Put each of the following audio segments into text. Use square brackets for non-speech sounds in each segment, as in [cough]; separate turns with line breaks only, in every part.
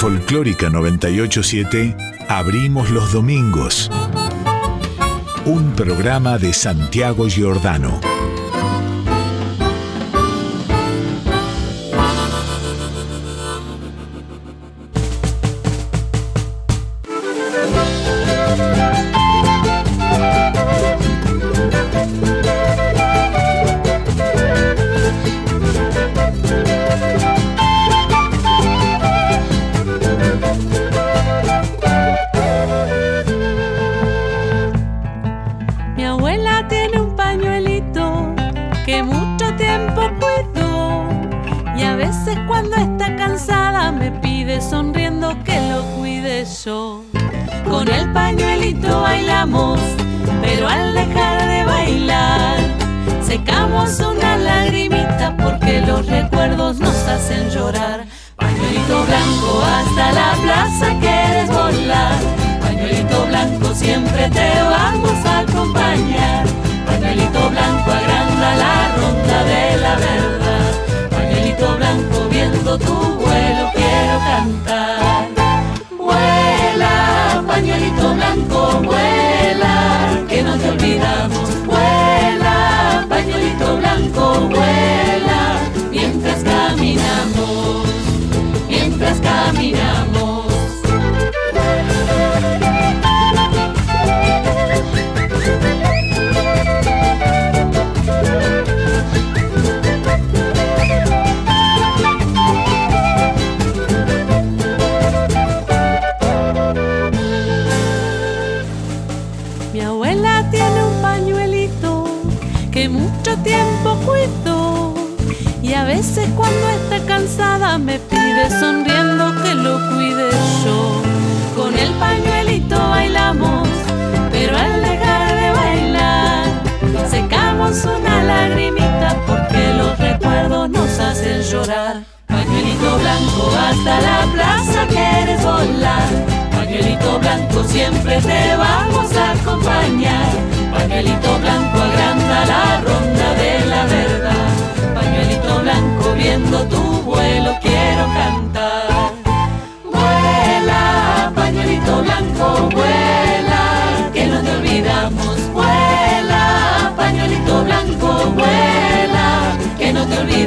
Folclórica 987 abrimos los domingos. Un programa de Santiago Giordano.
nos hacen llorar. Pañuelito blanco hasta la plaza quieres volar. Pañuelito blanco siempre te vamos a acompañar. Pañuelito blanco agranda la ronda de la
verdad. Pañuelito blanco viendo tu vuelo quiero cantar. Vuela, pañuelito blanco, vuela,
que no te olvidamos. Vuela, pañuelito blanco.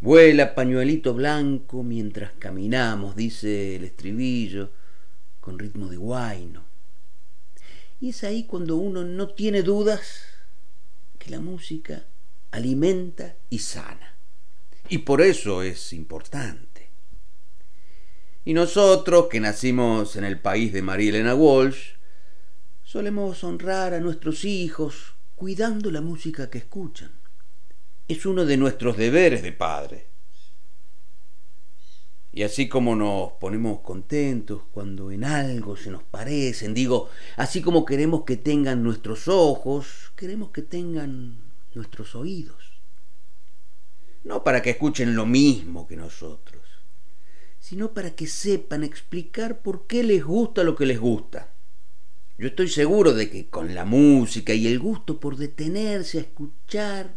Vuela pañuelito blanco mientras caminamos, dice el estribillo, con ritmo de guayno. Y es ahí cuando uno no tiene dudas que la música alimenta y sana. Y por eso es importante. Y nosotros, que nacimos en el país de María Elena Walsh, solemos honrar a nuestros hijos cuidando la música que escuchan. Es uno de nuestros deberes de padre. Y así como nos ponemos contentos cuando en algo se nos parecen, digo, así como queremos que tengan nuestros ojos, queremos que tengan nuestros oídos no para que escuchen lo mismo que nosotros, sino para que sepan explicar por qué les gusta lo que les gusta. Yo estoy seguro de que con la música y el gusto por detenerse a escuchar,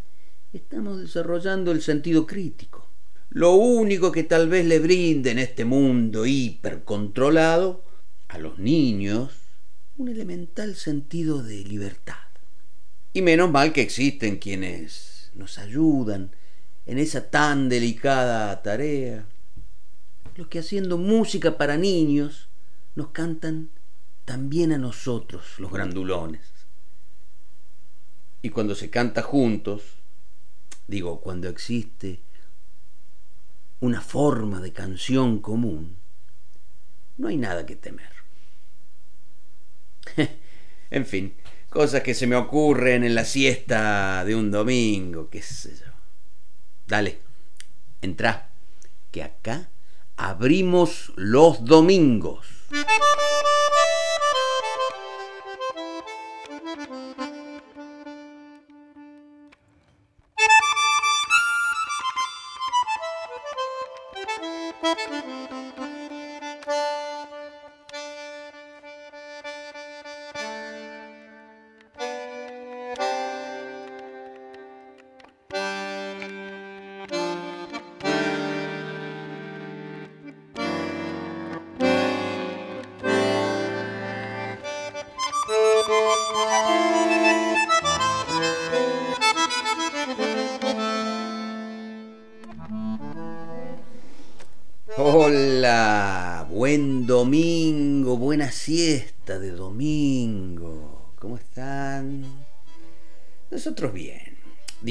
estamos desarrollando el sentido crítico. Lo único que tal vez le brinde en este mundo hipercontrolado a los niños un elemental sentido de libertad. Y menos mal que existen quienes nos ayudan en esa tan delicada tarea, los que haciendo música para niños nos cantan también a nosotros, los grandulones. Y cuando se canta juntos, digo, cuando existe una forma de canción común, no hay nada que temer. [laughs] en fin, cosas que se me ocurren en la siesta de un domingo, qué sé yo. Dale, entra, que acá abrimos los domingos.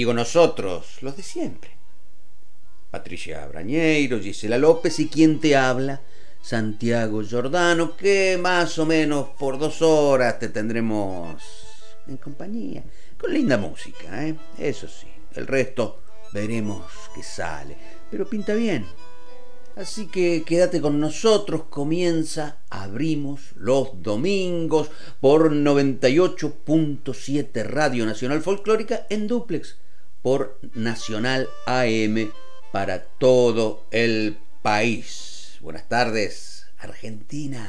Digo nosotros, los de siempre. Patricia Brañeiro, Gisela López y quien te habla, Santiago Giordano, que más o menos por dos horas te tendremos en compañía, con linda música, ¿eh? eso sí. El resto veremos qué sale, pero pinta bien Así que quédate con nosotros, comienza, abrimos los domingos por 98.7 Radio Nacional Folclórica en duplex por Nacional AM para todo el país. Buenas tardes, Argentina.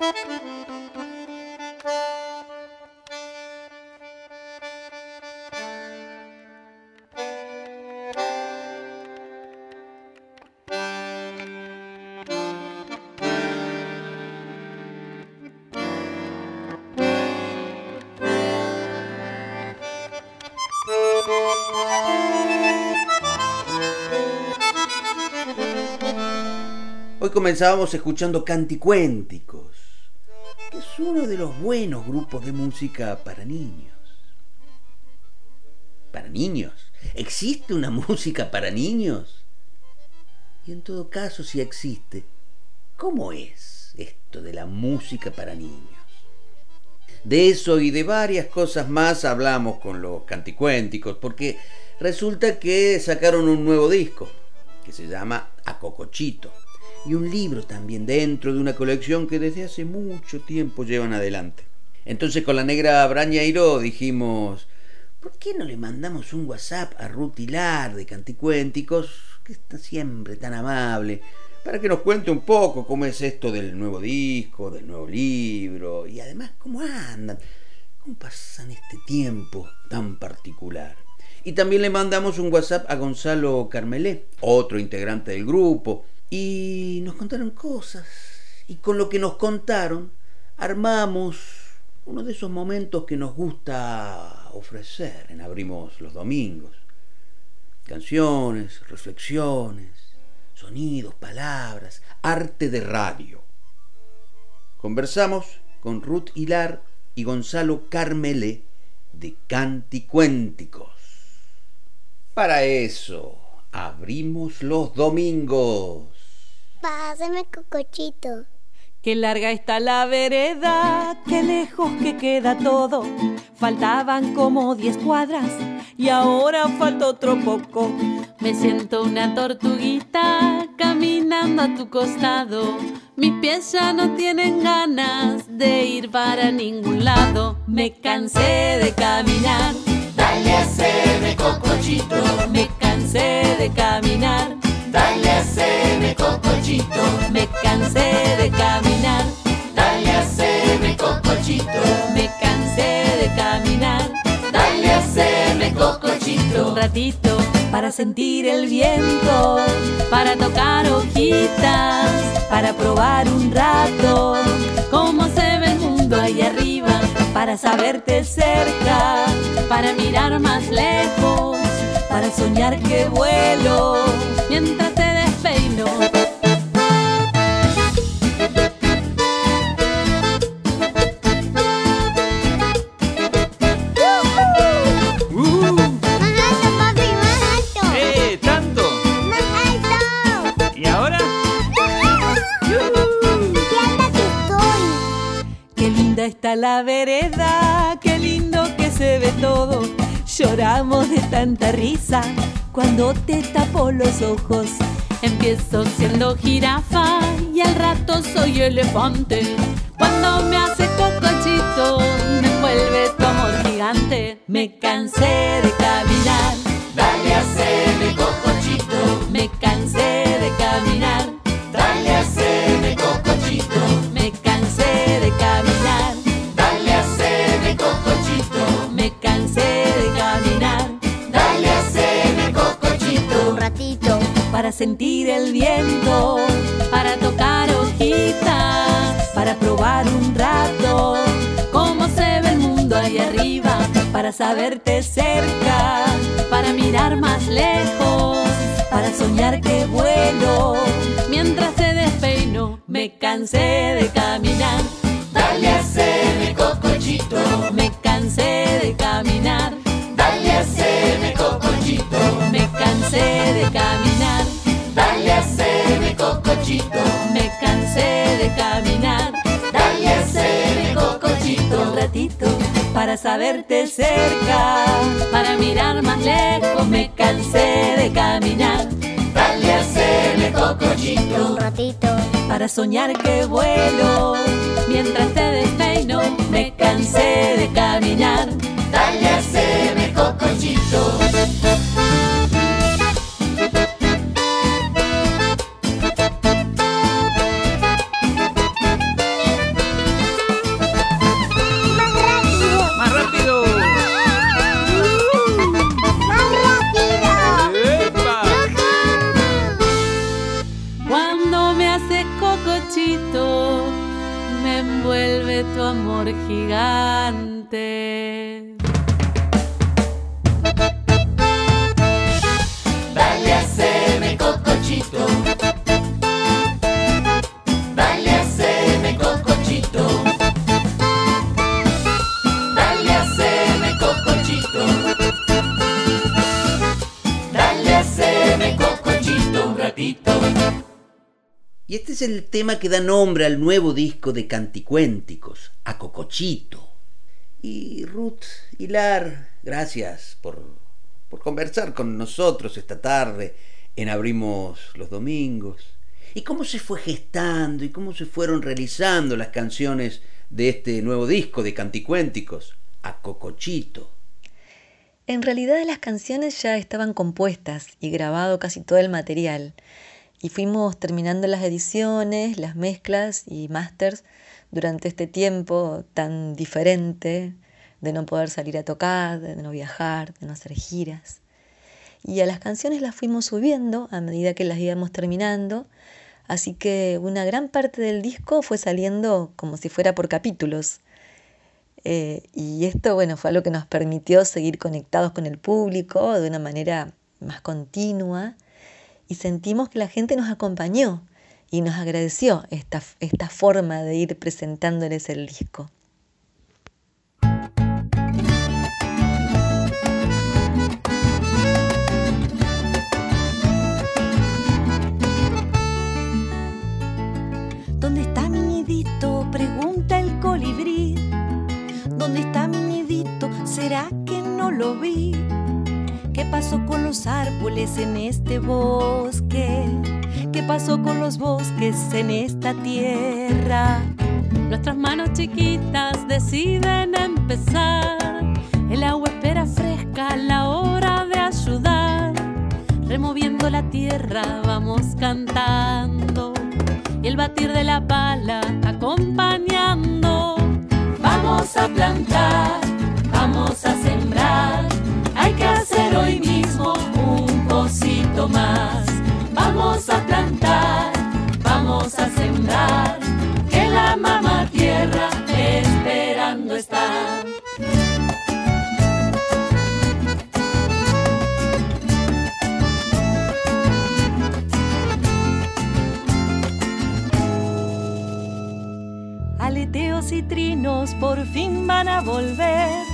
[laughs] comenzábamos escuchando Canticuénticos, que es uno de los buenos grupos de música para niños. ¿Para niños? ¿Existe una [laughs] música para niños? Y en todo caso, si existe, ¿cómo es esto de la música para niños? De eso y de varias cosas más hablamos con los canticuénticos, porque resulta que sacaron un nuevo disco que se llama Acocochito y un libro también dentro de una colección que desde hace mucho tiempo llevan adelante. Entonces con la negra Brañairo dijimos, ¿por qué no le mandamos un WhatsApp a Ruth de Canticuénticos, que está siempre tan amable, para que nos cuente un poco cómo es esto del nuevo disco, del nuevo libro, y además cómo andan, cómo pasan este tiempo tan particular. Y también le mandamos un WhatsApp a Gonzalo Carmelé, otro integrante del grupo, y nos contaron cosas. Y con lo que nos contaron, armamos uno de esos momentos que nos gusta ofrecer en Abrimos los Domingos. Canciones, reflexiones, sonidos, palabras, arte de radio. Conversamos con Ruth Hilar y Gonzalo Carmele de Canticuénticos. Para eso, abrimos los domingos.
Pásame cocochito.
Qué larga está la vereda, qué lejos que queda todo. Faltaban como diez cuadras y ahora falta otro poco. Me siento una tortuguita caminando a tu costado. Mis pies ya no tienen ganas de ir para ningún lado. Me cansé de caminar.
Dale a cocochito.
Me cansé de caminar
Dale a CM cocochito.
Me cansé de caminar.
Dale a CM cocochito.
Me cansé de caminar.
Dale a CM cocochito.
Un ratito para sentir el viento, para tocar hojitas, para probar un rato cómo se ve el mundo ahí arriba, para saberte cerca, para mirar más lejos para soñar que vuelo mientras te despeino.
Uh. Más alto, papi, más alto.
¡Eh! ¿Tanto?
Más alto.
¿Y ahora?
¡Qué alta que estoy!
Qué linda está la vereda, qué lindo que se ve todo. Lloramos de tanta risa cuando te tapo los ojos. Empiezo siendo jirafa y al rato soy elefante. Cuando me hace cocochito, me envuelve tu amor gigante. Me cansé de caminar,
Dale, haceme cocochito.
me cansé de caminar, sentir el viento, para tocar hojitas, para probar un rato cómo se ve el mundo ahí arriba, para saberte cerca, para mirar más lejos, para soñar que vuelo, mientras te despeino, me cansé de caminar,
Dale, haceme cocochito.
me cansé de caminar, para saberte cerca, para mirar más lejos. Me cansé de caminar,
Dale, haceme cocochito.
Un ratito.
para soñar que vuelo. Mientras te despeino, me cansé de caminar.
Dale, haceme cocochito.
Más
es el tema que da nombre al nuevo disco de Canticuénticos, a Cocochito. Y Ruth Hilar, gracias por, por conversar con nosotros esta tarde en Abrimos los Domingos. Y cómo se fue gestando y cómo se fueron realizando las canciones de este nuevo disco de Canticuénticos, a Cocochito.
En realidad las canciones ya estaban compuestas y grabado casi todo el material. Y fuimos terminando las ediciones, las mezclas y masters durante este tiempo tan diferente de no poder salir a tocar, de no viajar, de no hacer giras. Y a las canciones las fuimos subiendo a medida que las íbamos terminando, así que una gran parte del disco fue saliendo como si fuera por capítulos. Eh, y esto, bueno, fue algo que nos permitió seguir conectados con el público de una manera más continua y sentimos que la gente nos acompañó y nos agradeció esta, esta forma de ir presentándoles el disco.
¿Dónde está mi nidito? Pregunta el colibrí. ¿Dónde está mi nidito? ¿Será que no lo vi? ¿Qué pasó con los árboles en este bosque? ¿Qué pasó con los bosques en esta tierra? Nuestras manos chiquitas deciden empezar. El agua espera fresca la hora de ayudar. Removiendo la tierra vamos cantando. Y el batir de la pala acompañando. Vamos a plantar, vamos a sembrar. Que hacer hoy mismo un cosito más. Vamos a plantar, vamos a sembrar. Que la mamá tierra esperando está. Aleteos y trinos por fin van a volver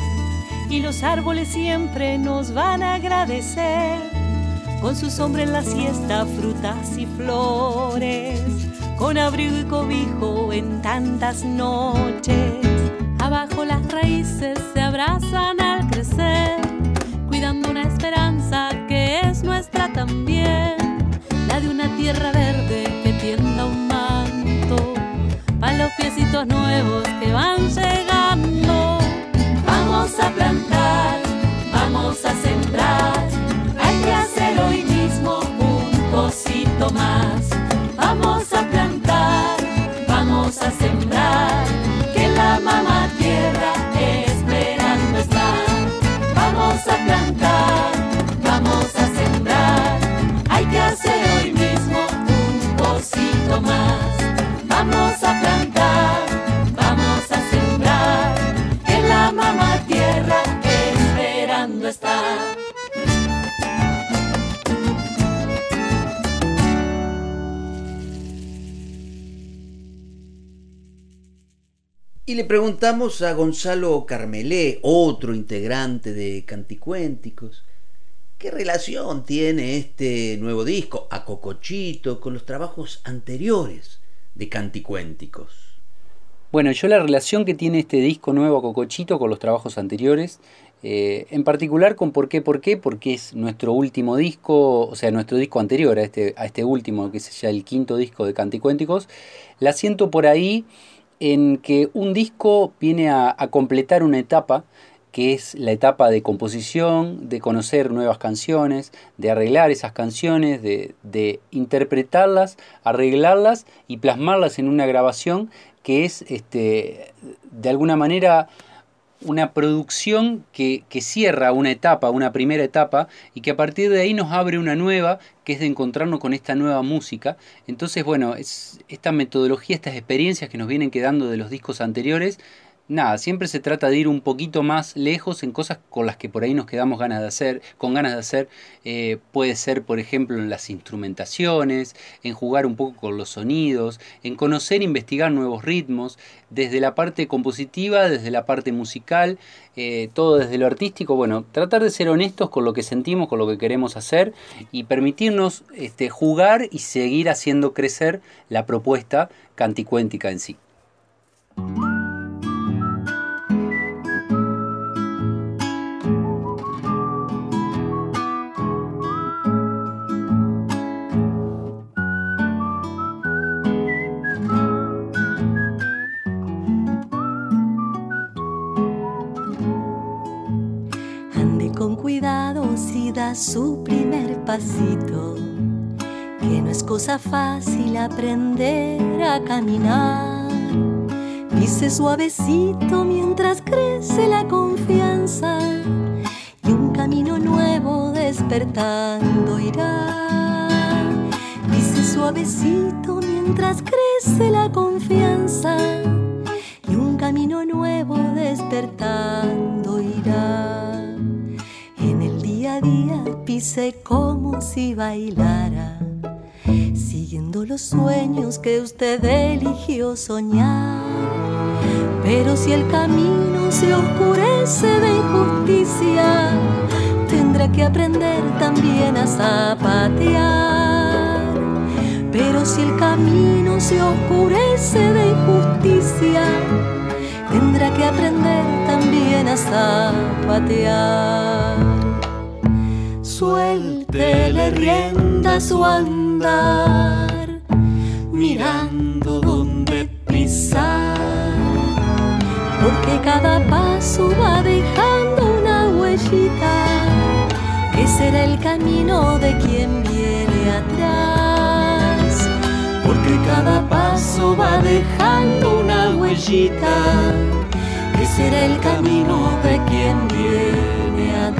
y los árboles siempre nos van a agradecer con su sombra en la siesta, frutas y flores, con abrigo y cobijo en tantas noches. Abajo las raíces se abrazan al crecer, cuidando una esperanza que es nuestra también, la de una tierra verde que tienda un manto, para los piecitos nuevos que van llegando.
Vamos a plantar, vamos a sembrar, hay que hacer hoy mismo un cosito más. Vamos a plantar, vamos a sembrar, que la mamá tierra esperando está. Vamos a plantar, vamos a sembrar, hay que hacer hoy mismo un cosito más. Vamos a plantar,
Y le preguntamos a Gonzalo Carmelé, otro integrante de Canticuénticos, ¿qué relación tiene este nuevo disco, a Cocochito, con los trabajos anteriores de Canticuénticos?
Bueno, yo la relación que tiene este disco nuevo a Cocochito con los trabajos anteriores, eh, en particular con ¿Por qué? ¿Por qué? Porque es nuestro último disco, o sea, nuestro disco anterior a este, a este último, que es ya el quinto disco de Canticuénticos, la siento por ahí en que un disco viene a, a completar una etapa que es la etapa de composición, de conocer nuevas canciones, de arreglar esas canciones, de, de interpretarlas, arreglarlas y plasmarlas en una grabación que es este, de alguna manera una producción que, que, cierra una etapa, una primera etapa, y que a partir de ahí nos abre una nueva, que es de encontrarnos con esta nueva música. Entonces, bueno, es, esta metodología, estas experiencias que nos vienen quedando de los discos anteriores, nada, siempre se trata de ir un poquito más lejos en cosas con las que por ahí nos quedamos ganas de hacer, con ganas de hacer. Eh, puede ser, por ejemplo, en las instrumentaciones, en jugar un poco con los sonidos, en conocer, investigar nuevos ritmos, desde la parte compositiva, desde la parte musical, eh, todo desde lo artístico. Bueno, tratar de ser honestos con lo que sentimos, con lo que queremos hacer y permitirnos este, jugar y seguir haciendo crecer la propuesta canticuéntica en sí.
Su primer pasito, que no es cosa fácil aprender a caminar. Dice suavecito mientras crece la confianza y un camino nuevo despertando irá. Dice suavecito mientras crece la confianza y un camino nuevo despertando irá día como si bailara, siguiendo los sueños que usted eligió soñar. Pero si el camino se oscurece de injusticia, tendrá que aprender también a zapatear. Pero si el camino se oscurece de injusticia, tendrá que aprender también a zapatear suéltele rienda su andar, mirando dónde pisar, porque cada paso va dejando una huellita, que será el camino de quien viene atrás, porque cada paso va dejando una huellita, que será el camino de quien viene atrás.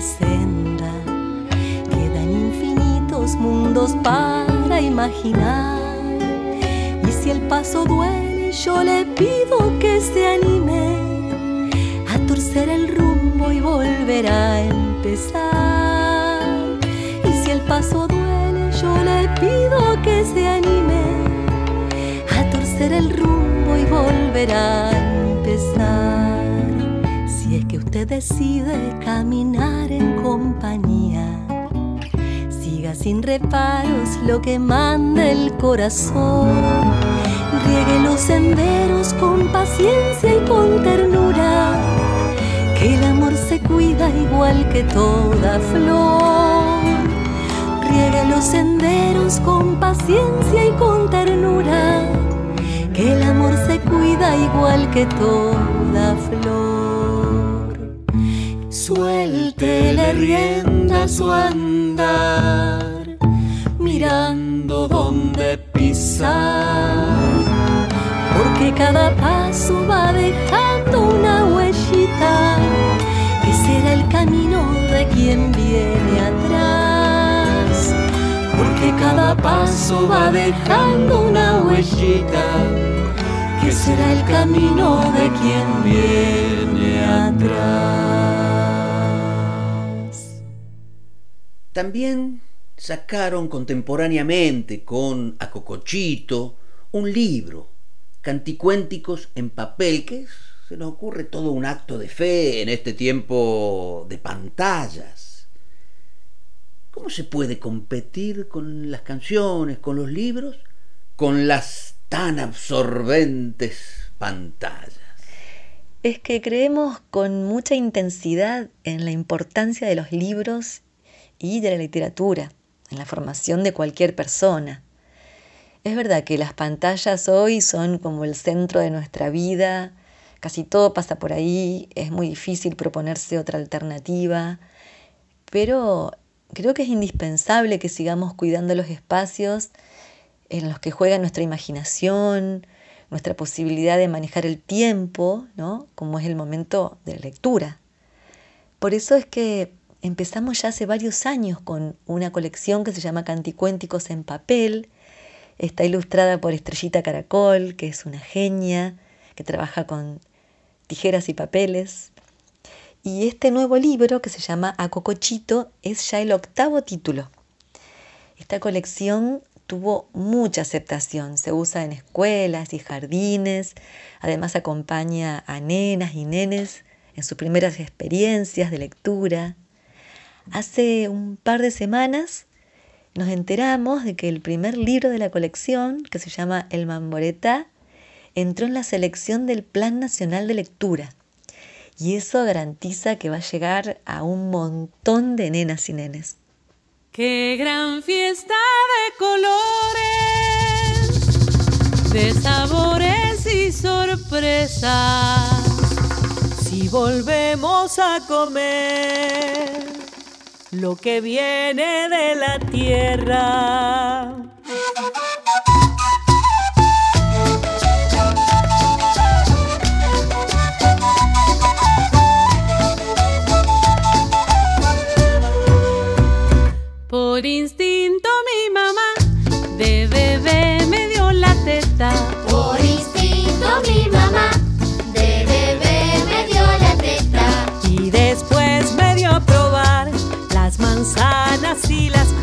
Senda. Quedan infinitos mundos para imaginar. Y si el paso duele, yo le pido que se anime a torcer el rumbo y volver a empezar. Y si el paso duele, yo le pido que se anime a torcer el rumbo y volver a empezar decide caminar en compañía. Siga sin reparos lo que manda el corazón. Riegue los senderos con paciencia y con ternura. Que el amor se cuida igual que toda flor. Riegue los senderos con paciencia y con ternura. Que el amor se cuida igual que toda flor. Suéltele rienda su andar, mirando dónde pisar. Porque cada paso va dejando una huellita, que será el camino de quien viene atrás. Porque cada paso va dejando una huellita, que será el camino de quien viene atrás.
También sacaron contemporáneamente con Acocochito un libro, Canticuénticos en papel, que se nos ocurre todo un acto de fe en este tiempo de pantallas. ¿Cómo se puede competir con las canciones, con los libros, con las tan absorbentes pantallas?
Es que creemos con mucha intensidad en la importancia de los libros y de la literatura, en la formación de cualquier persona. Es verdad que las pantallas hoy son como el centro de nuestra vida, casi todo pasa por ahí, es muy difícil proponerse otra alternativa, pero creo que es indispensable que sigamos cuidando los espacios en los que juega nuestra imaginación, nuestra posibilidad de manejar el tiempo, ¿no? como es el momento de la lectura. Por eso es que empezamos ya hace varios años con una colección que se llama Canticuénticos en papel. Está ilustrada por Estrellita Caracol, que es una genia, que trabaja con tijeras y papeles. Y este nuevo libro, que se llama A Cocochito, es ya el octavo título. Esta colección tuvo mucha aceptación, se usa en escuelas y jardines, además acompaña a nenas y nenes en sus primeras experiencias de lectura. Hace un par de semanas nos enteramos de que el primer libro de la colección, que se llama El Mamboreta, entró en la selección del Plan Nacional de Lectura. Y eso garantiza que va a llegar a un montón de nenas y nenes.
¡Qué gran fiesta de colores, de sabores y sorpresas! Si volvemos a comer lo que viene de la tierra.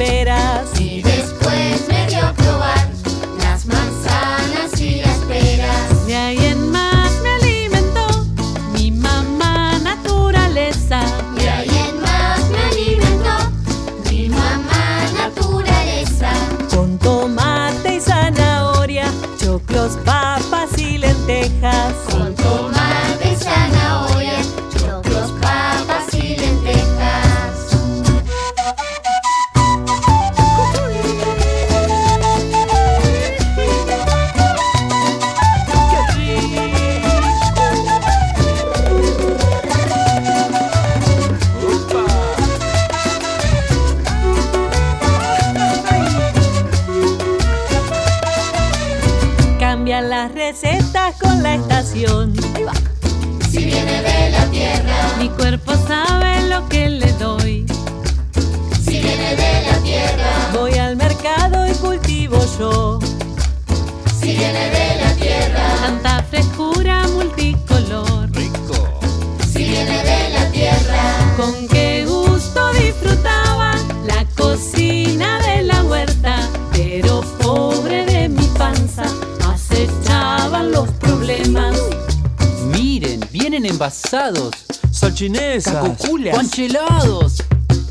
Peras.
Y después me dio a probar las manzanas y las peras.
De ahí en más me alimentó mi mamá naturaleza.
De ahí en más me alimentó mi mamá naturaleza.
Con tomate y zanahoria, choclos, papas y lentejas.
Con Si viene de la tierra,
Mi cuerpo sabe lo que le doy.
si viene de la tierra,
Voy al mercado y cultivo yo.
si viene de la tierra,
Tanta frescura multicolor.
si viene de la tierra.
Con qué gusto disfrutaba la cocina de la huerta. Pero pobre de mi panza,
envasados.
salchinesas,
cacoculas,
conchelados.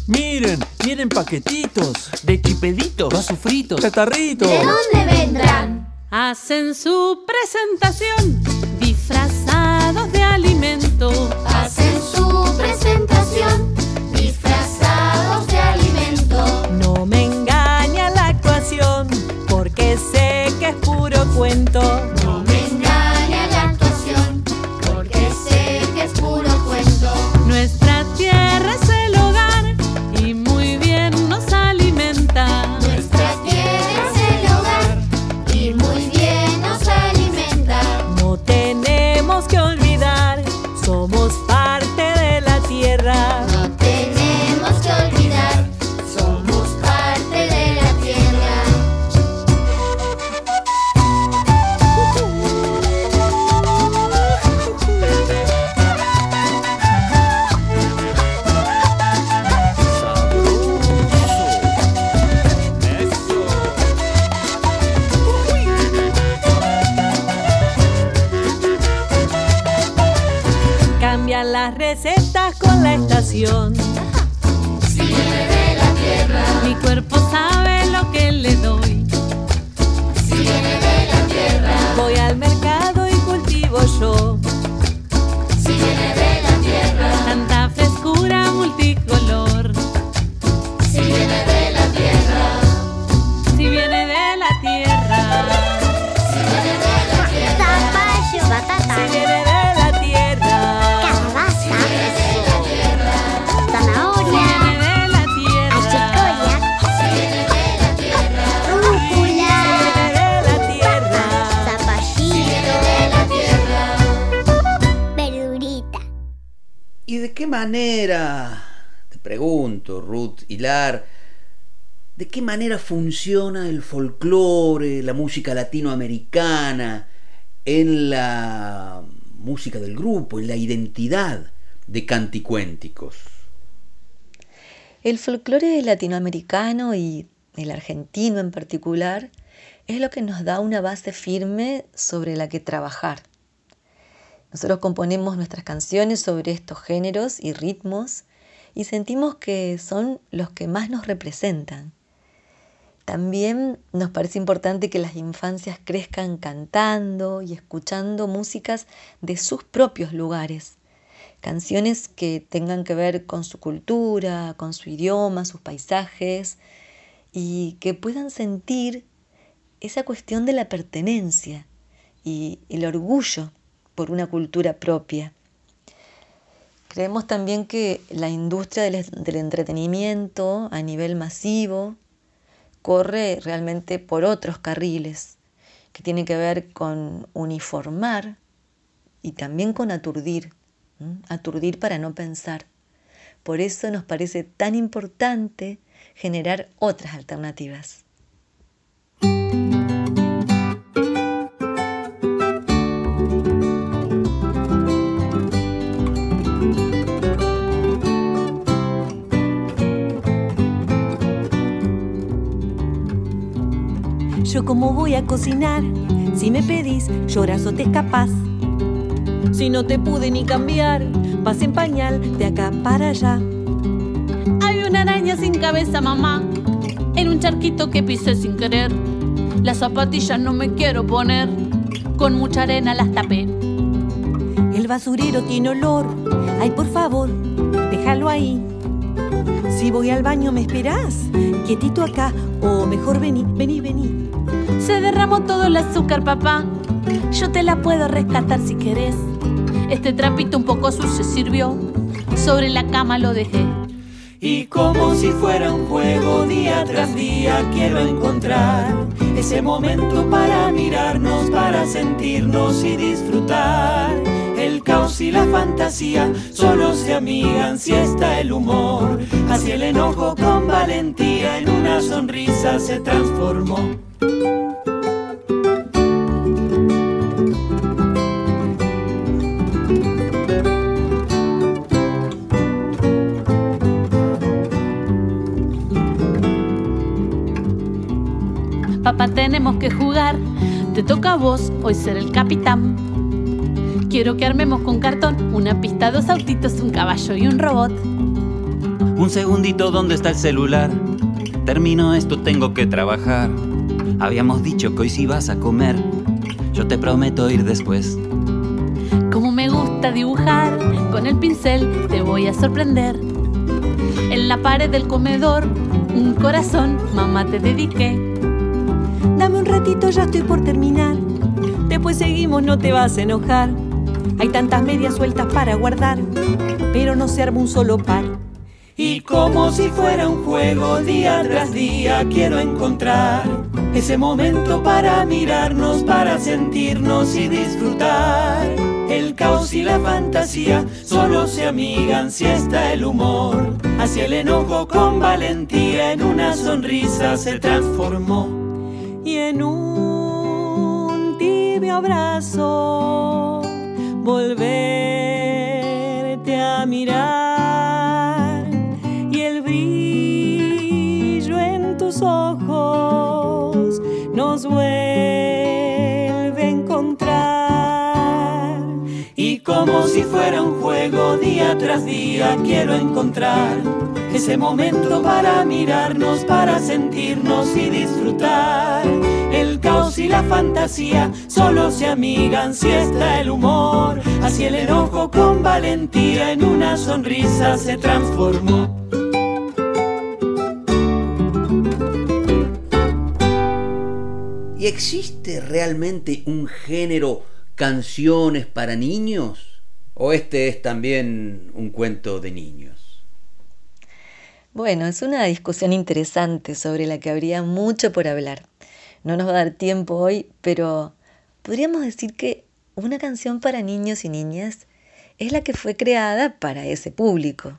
Miren, miren paquetitos
de chipeditos,
vasos fritos, catarritos.
¿De dónde vendrán?
Hacen su presentación disfrazados de alimento.
Hacen su presentación
manera funciona el folclore, la música latinoamericana en la música del grupo, en la identidad de Canticuénticos?
El folclore latinoamericano y el argentino en particular es lo que nos da una base firme sobre la que trabajar. Nosotros componemos nuestras canciones sobre estos géneros y ritmos y sentimos que son los que más nos representan. También nos parece importante que las infancias crezcan cantando y escuchando músicas de sus propios lugares canciones que tengan que ver con su cultura, con su idioma, sus paisajes, y que puedan sentir esa cuestión de la pertenencia y el orgullo por una cultura propia. Creemos también que la industria del, entretenimiento a nivel masivo corre realmente por otros carriles, que tiene que ver con uniformar y también con aturdir aturdir para no pensar. Por eso nos parece tan importante generar otras alternativas.
Yo como voy a cocinar, si me pedís, lloras o te escapas. Si no te pude ni cambiar, vas en pañal de acá para allá. Hay una araña sin cabeza, mamá, en un charquito que pisé sin querer. Las zapatillas no me quiero poner, con mucha arena las tapé. El basurero tiene olor, ay por favor, déjalo ahí. Si voy al baño, ¿me esperás? Quietito acá, o mejor vení, vení, vení. Se derramó todo el azúcar, papá. Yo te la puedo rescatar si querés. Este trapito un poco sucio sirvió. Sobre la cama lo dejé.
Y como si fuera un juego, día tras día quiero encontrar ese momento para mirarnos, para sentirnos y disfrutar. El caos y la fantasía solo se amigan si está el humor. Así el enojo con valentía una sonrisa se transformó.
Papá, tenemos que jugar. Te toca a vos hoy ser el capitán. Quiero que armemos con cartón una pista, dos autitos, un caballo y un robot.
Un segundito, ¿dónde está el celular? Termino esto, tengo que trabajar. Habíamos dicho que hoy sí vas a comer. Yo te prometo ir después.
Como me gusta dibujar, con el pincel te voy a sorprender. En la pared del comedor, un corazón, mamá te dediqué.
Dame un ratito, ya estoy por terminar. Después seguimos, no te vas a enojar. Hay tantas medias sueltas para guardar, pero no se arma un solo par.
Como si fuera un juego, día tras día quiero encontrar ese momento para mirarnos, para sentirnos y disfrutar. El caos y la fantasía solo se amigan si está el humor. Hacia el enojo con valentía en una sonrisa se transformó.
Y en un tibio abrazo volverte a mirar ojos nos vuelve a encontrar.
Y como si fuera un juego, día tras día quiero encontrar ese momento para mirarnos, para sentirnos y disfrutar. El caos y la fantasía solo se amigan si está el humor. Así el enojo con valentía en una sonrisa se transformó.
¿Y existe realmente un género canciones para niños? ¿O este es también un cuento de niños?
Bueno, es una discusión interesante sobre la que habría mucho por hablar. No nos va a dar tiempo hoy, pero podríamos decir que una canción para niños y niñas es la que fue creada para ese público.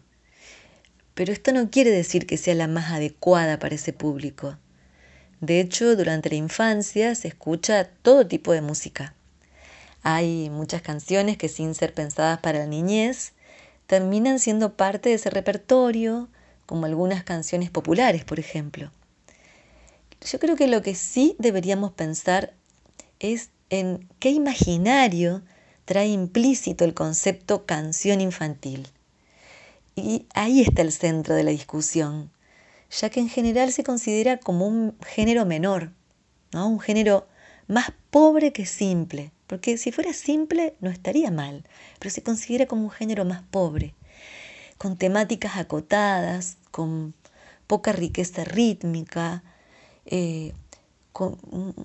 Pero esto no quiere decir que sea la más adecuada para ese público. De hecho, durante la infancia se escucha todo tipo de música. Hay muchas canciones que sin ser pensadas para la niñez, terminan siendo parte de ese repertorio, como algunas canciones populares, por ejemplo. Yo creo que lo que sí deberíamos pensar es en qué imaginario trae implícito el concepto canción infantil. Y ahí está el centro de la discusión ya que en general se considera como un género menor, ¿no? un género más pobre que simple, porque si fuera simple no estaría mal, pero se considera como un género más pobre, con temáticas acotadas, con poca riqueza rítmica, eh, con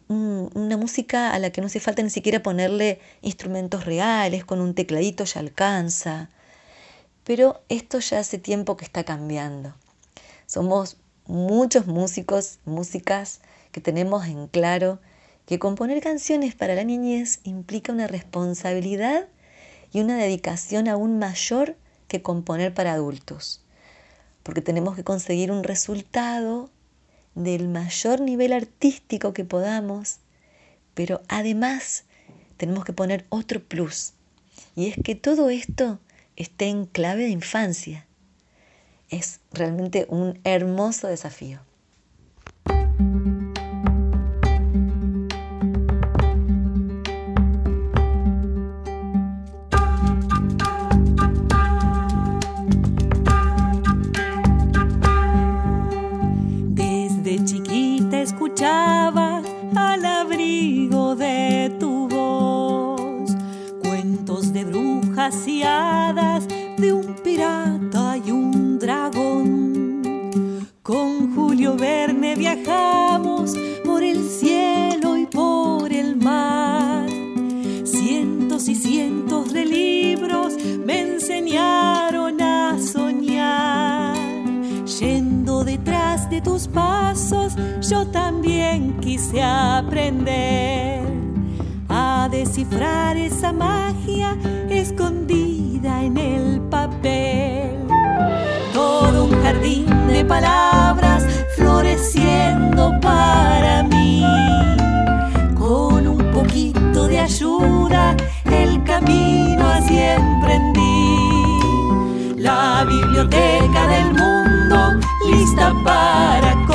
una música a la que no hace falta ni siquiera ponerle instrumentos reales, con un tecladito ya alcanza. Pero esto ya hace tiempo que está cambiando. Somos muchos músicos, músicas que tenemos en claro que componer canciones para la niñez implica una responsabilidad y una dedicación aún mayor que componer para adultos, porque tenemos que conseguir un resultado del mayor nivel artístico que podamos, pero además tenemos que poner otro plus, y es que todo esto esté en clave de infancia, es realmente un hermoso desafío.
Desde chiquita escuchaba al abrigo de tu voz cuentos de brujas y hadas, de un pirata viajamos por el cielo y por el mar. Cientos y cientos de libros me enseñaron a soñar. Yendo detrás de tus pasos, yo también quise aprender a descifrar esa magia escondida en el papel. Todo un jardín de palabras floreciendo para mí. Con un poquito de ayuda, el camino así emprendí. La biblioteca del mundo lista para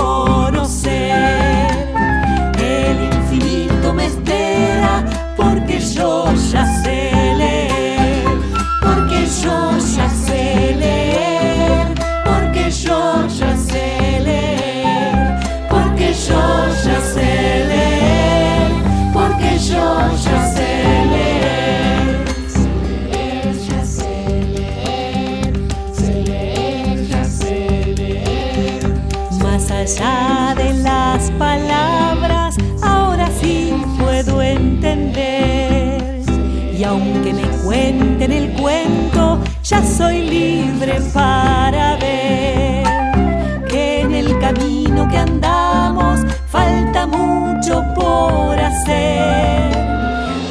palabras, ahora sí puedo entender. Y aunque me cuenten el cuento, ya soy libre para ver que en el camino que andamos falta mucho por hacer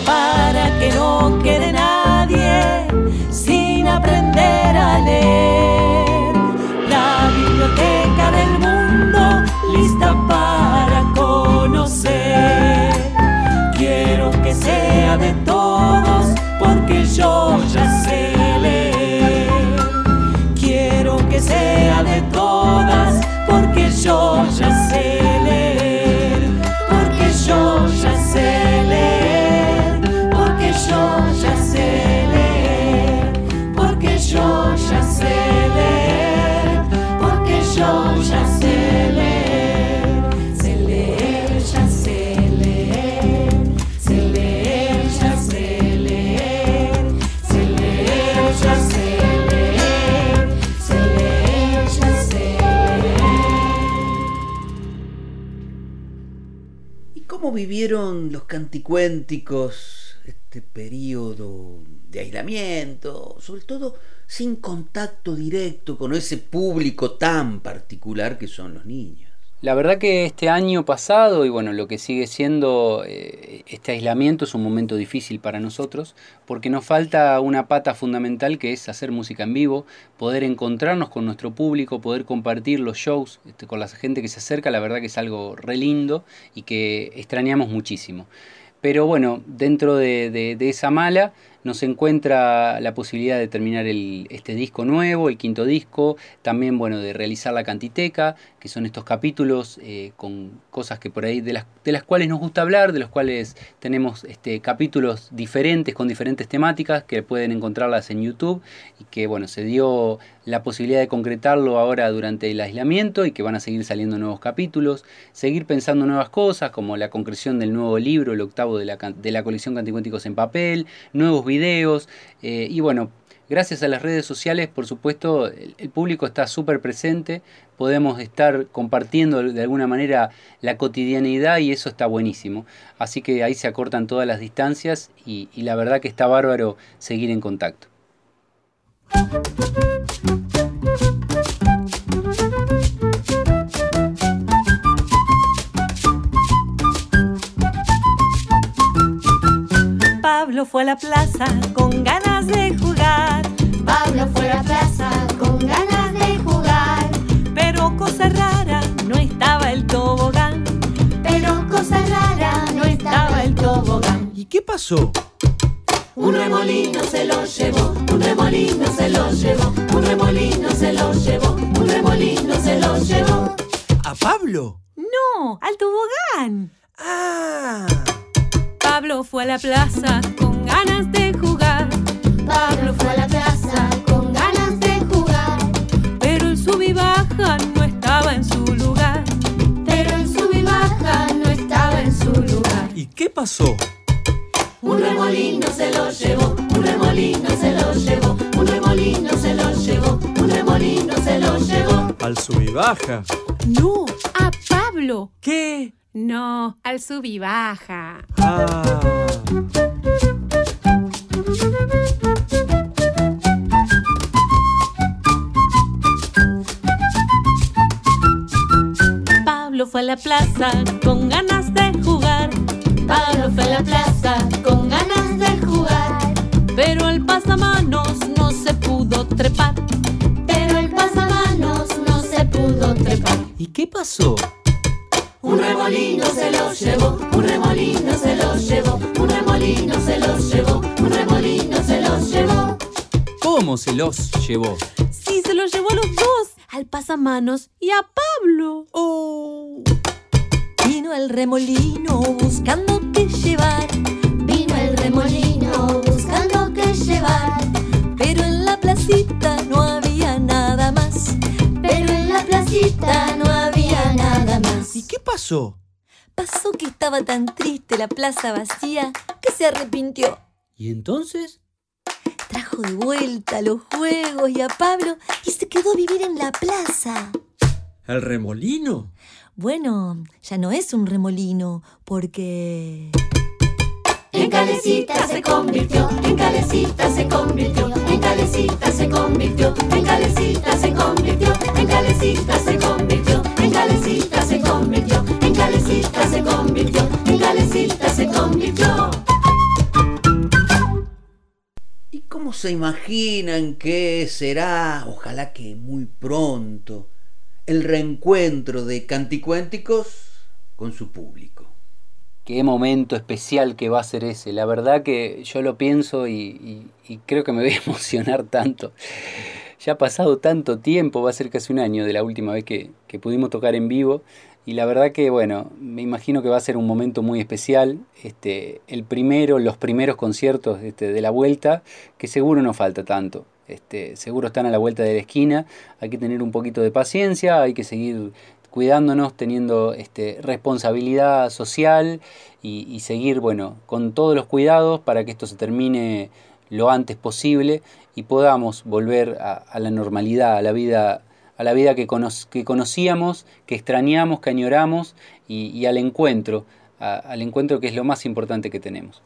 para que no quede nadie sin aprender a leer. La biblioteca del mundo
vivieron los canticuénticos este periodo de aislamiento, sobre todo sin contacto directo con ese público tan particular que son los niños?
La verdad que este año pasado y bueno, lo que sigue siendo eh, este aislamiento es un momento difícil para nosotros porque nos falta una pata fundamental que es hacer música en vivo, poder encontrarnos con nuestro público, poder compartir los shows este, con la gente que se acerca, la verdad que es algo re lindo y que extrañamos muchísimo. Pero bueno, dentro de, de- de esa mala nos encuentra la posibilidad de terminar el- este disco nuevo, el quinto disco, también bueno, de realizar la cantiteca, que son estos capítulos eh, con cosas que por ahí de las, de las cuales nos gusta hablar, de los cuales tenemos este, capítulos diferentes con diferentes temáticas que pueden encontrarlas en YouTube y que bueno, se dio la posibilidad de concretarlo ahora durante el aislamiento y que van a seguir saliendo nuevos capítulos, seguir pensando nuevas cosas como la concreción del nuevo libro, el octavo de la, de la colección Canticuénticos en papel, nuevos videos eh, y bueno, gracias a las redes sociales, por supuesto, el, público está súper presente, podemos estar compartiendo de alguna manera la cotidianidad y eso está buenísimo. Así que ahí se acortan todas las distancias y la verdad que está bárbaro seguir en contacto.
Pablo fue a la plaza con ganas de jugar.
Pablo fue a la plaza con ganas de jugar.
Pero cosa rara, no estaba el tobogán.
Pero cosa rara, no estaba el tobogán.
¿Y qué pasó?
Un remolino se lo llevó, un remolino se lo llevó, un remolino se lo llevó, un remolino se lo llevó.
¿A Pablo?
No, al tobogán.
Ah.
Pablo fue a la plaza con ganas de jugar,
Pablo fue a la plaza con ganas de jugar.
pero el sub y baja no estaba en su lugar.
Pero el sub y baja no estaba en su lugar.
¿Y qué pasó?
Un remolino se lo llevó, un remolino se lo llevó, un remolino se lo llevó, un remolino se lo llevó.
Al sub y baja.
No, a Pablo.
¿Qué?
No, al sub y baja.
Ah.
Pablo fue a la plaza con ganas de jugar,
Pablo fue a la plaza con ganas de jugar.
pero el pasamanos no se pudo trepar.
Pero el pasamanos no se pudo trepar.
¿Y qué pasó?
Un remolino se lo llevó, un remolino se lo llevó, un remolino se lo llevó, un remolino se lo llevó.
¿Cómo se los llevó?
Sí, se los llevó a los dos, al pasamanos y a Pablo.
Oh. Vino el remolino buscando qué llevar,
Vino el remolino buscando qué llevar.
pero en la placita no había nada más.
Pero en la placita no había nada más.
¿Y qué pasó?
Pasó que estaba tan triste la plaza vacía que se arrepintió.
¿Y entonces?
Trajo de vuelta los juegos y a Pablo y se quedó a vivir en la plaza.
¿El remolino?
Bueno, ya no es un remolino, porque...
En calecita se convirtió, en calecita se convirtió, en calecita se convirtió, en calecita se convirtió, en calecita se convirtió, en calecita se convirtió, en calecita se convirtió, calecita se convirtió.
¿Y cómo se imaginan que será, ojalá que muy pronto, el reencuentro de Canticuénticos con su público?
qué momento especial que va a ser ese. La verdad que yo lo pienso y, y, creo que me voy a [laughs] emocionar tanto. Ya ha pasado tanto tiempo, va a ser casi un año de la última vez que, que, pudimos tocar en vivo. Y la verdad que, bueno, me imagino que va a ser un momento muy especial. Este, el primero, los primeros conciertos este, de la vuelta, que seguro no falta tanto. Este, seguro están a la vuelta de la esquina. Hay que tener un poquito de paciencia, hay que seguir cuidándonos, teniendo este, responsabilidad social y, seguir, bueno, con todos los cuidados para que esto se termine lo antes posible y podamos volver a, la normalidad, a la vida, a la vida que, conocíamos, que extrañamos, que añoramos y, al encuentro, al encuentro que es lo más importante que tenemos.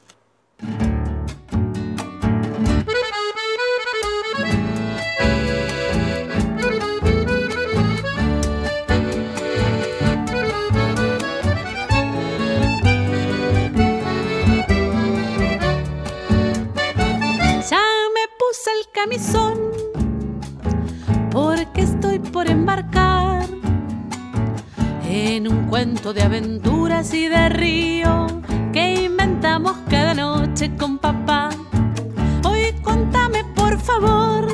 camisón, por embarcar en un cuento de aventuras y de río que inventamos cada noche con papá. Hoy contame por favor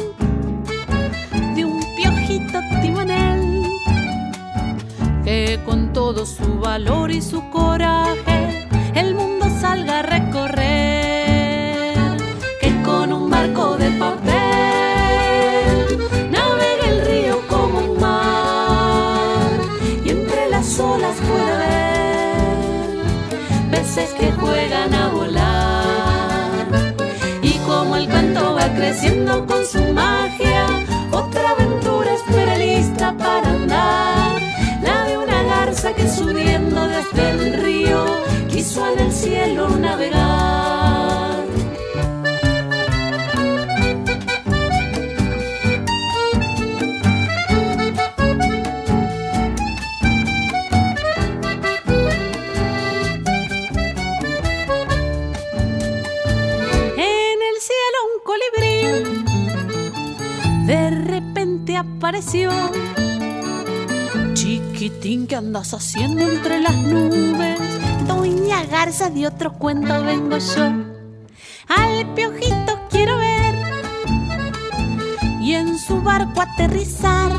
de un piojito timonel que con todo su valor y su coraje el mundo salga a recorrer, que juegan a volar. Y como el canto va creciendo con su magia, otra aventura espera lista para andar. La de una garza que subiendo desde el río quiso en el cielo navegar. Chiquitín, ¿qué andas haciendo entre las nubes? Doña Garza, de otro cuento vengo yo. Al piojito quiero ver y en su barco aterrizar.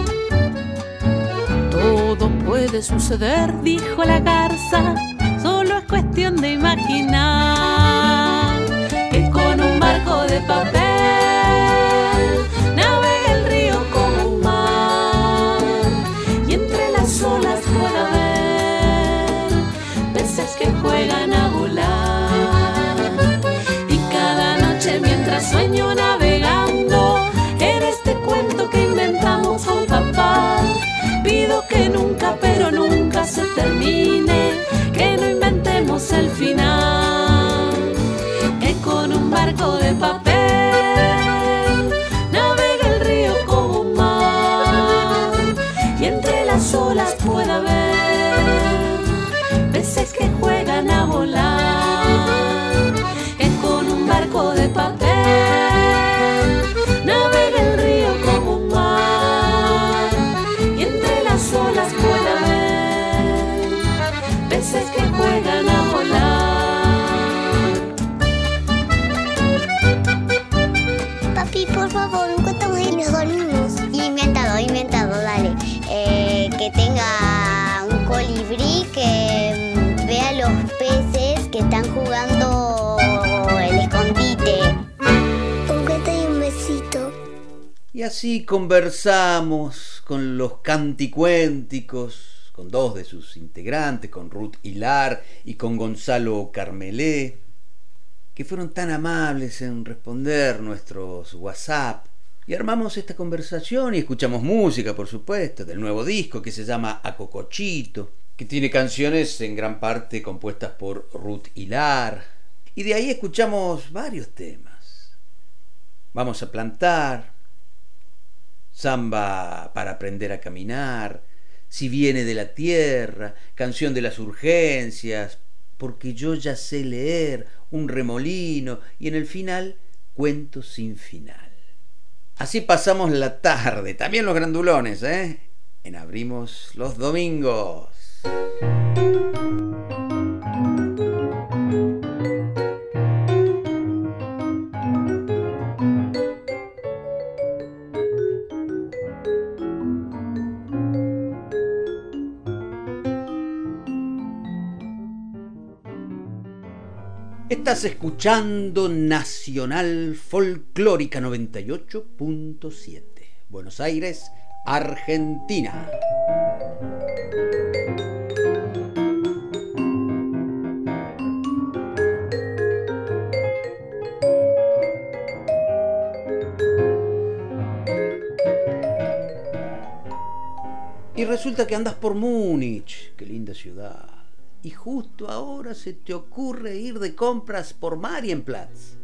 Todo puede suceder, dijo la garza, solo es cuestión de imaginar que con un barco de papel que no inventemos el final, que con un barco de papel Y
así conversamos con los canticuénticos, con dos de sus integrantes, con Ruth Hilar y con Gonzalo Carmelé, que fueron tan amables en responder nuestros WhatsApp. Y armamos esta conversación y escuchamos música, por supuesto, del nuevo disco que se llama Acocochito que tiene canciones en gran parte compuestas por Ruth Hilar. Y de ahí escuchamos varios temas. Vamos a plantar, samba para aprender a caminar, si viene de la tierra, canción de las urgencias, porque yo ya sé leer, un remolino y en el final cuento sin final. Así pasamos la tarde, también los grandulones, ¿eh? En Abrimos los Domingos. Estás escuchando Nacional Folclórica 98.7, Buenos Aires, Argentina. Y resulta que andas por Múnich, qué linda ciudad y justo ahora se te ocurre ir de compras por Marienplatz.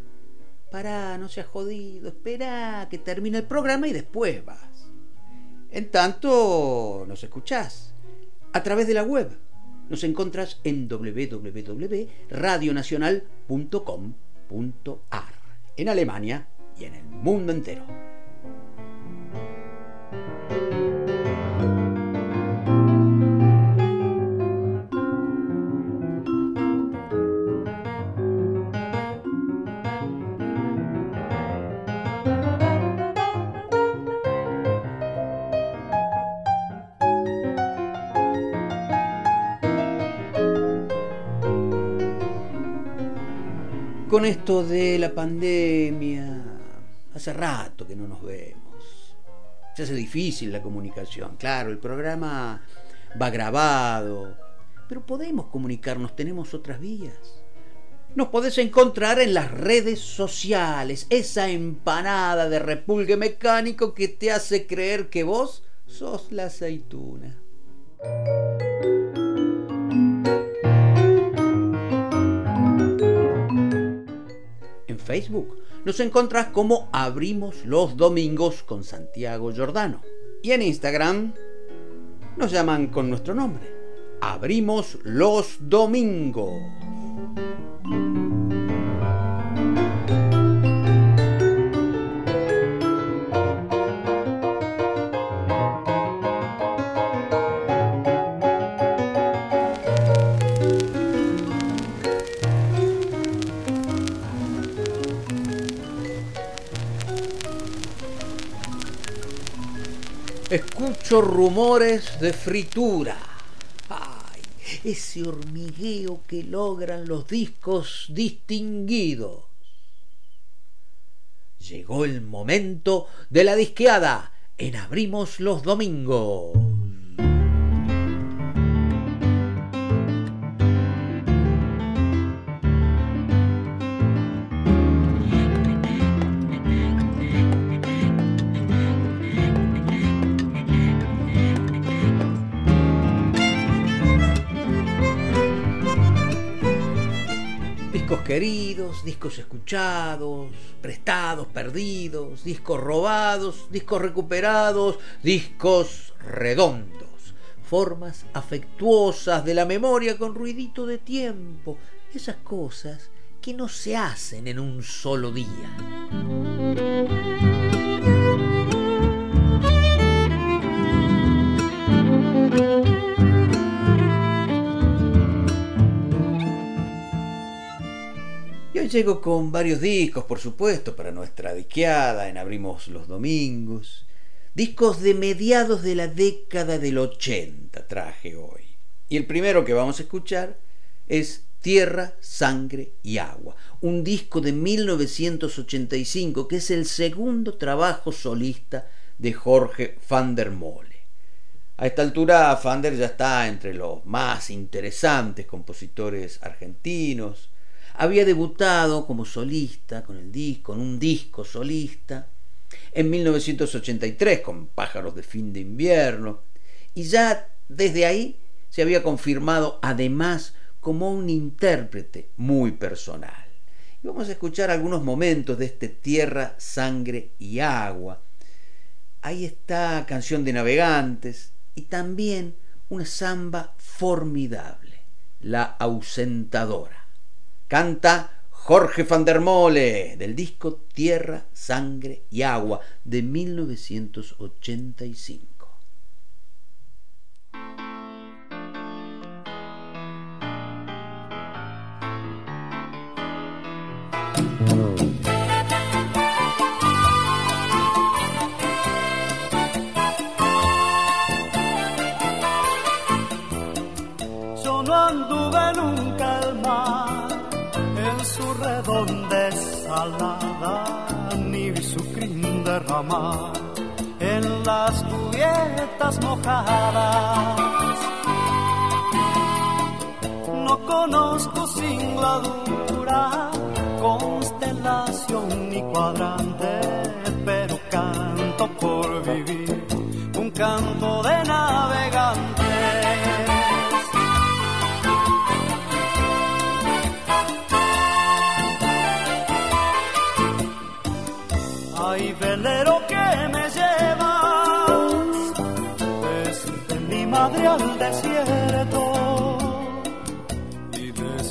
Pará, no seas jodido, espera que termine el programa y después vas. En tanto, nos escuchás a través de la web. Nos encontras en www.radionacional.com.ar en Alemania y en el mundo entero. Con esto de la pandemia, hace rato que no nos vemos. Se hace difícil la comunicación. Claro, el programa va grabado, pero podemos comunicarnos, tenemos otras vías. Nos podés encontrar en las redes sociales, esa empanada de repulgue mecánico que te hace creer que vos sos la aceituna. Facebook. Nos encontrás como Abrimos los Domingos con Santiago Giordano. Y en Instagram nos llaman con nuestro nombre. Abrimos los Domingos. Escucho rumores de fritura. Ay, ese hormigueo que logran los discos distinguidos. Llegó el momento de la disqueada en Abrimos los Domingos. Escuchados, prestados, perdidos, discos robados, discos recuperados, discos redondos, formas afectuosas de la memoria con ruidito de tiempo, esas cosas que no se hacen en un solo día. Y hoy llego con varios discos, por supuesto, para nuestra disqueada en Abrimos los Domingos. Discos de mediados de la década del 80 traje hoy. Y el primero que vamos a escuchar es Tierra, Sangre y Agua, un disco de 1985 que es el segundo trabajo solista de Jorge van der Mole. A esta altura van der ya está entre los más interesantes compositores argentinos, había debutado como solista con con un disco solista, en 1983 con Pájaros de fin de invierno, y ya desde ahí se había confirmado además como un intérprete muy personal. Vamos a escuchar algunos momentos de este Tierra, Sangre y Agua. Ahí está Canción de Navegantes y también una samba formidable, La Ausentadora. Canta Jorge van der Mole del disco Tierra, Sangre y Agua de 1985.
Ni vi su crin derramar en las cubiertas mojadas. No conozco sin la dura constelación ni cuadrante,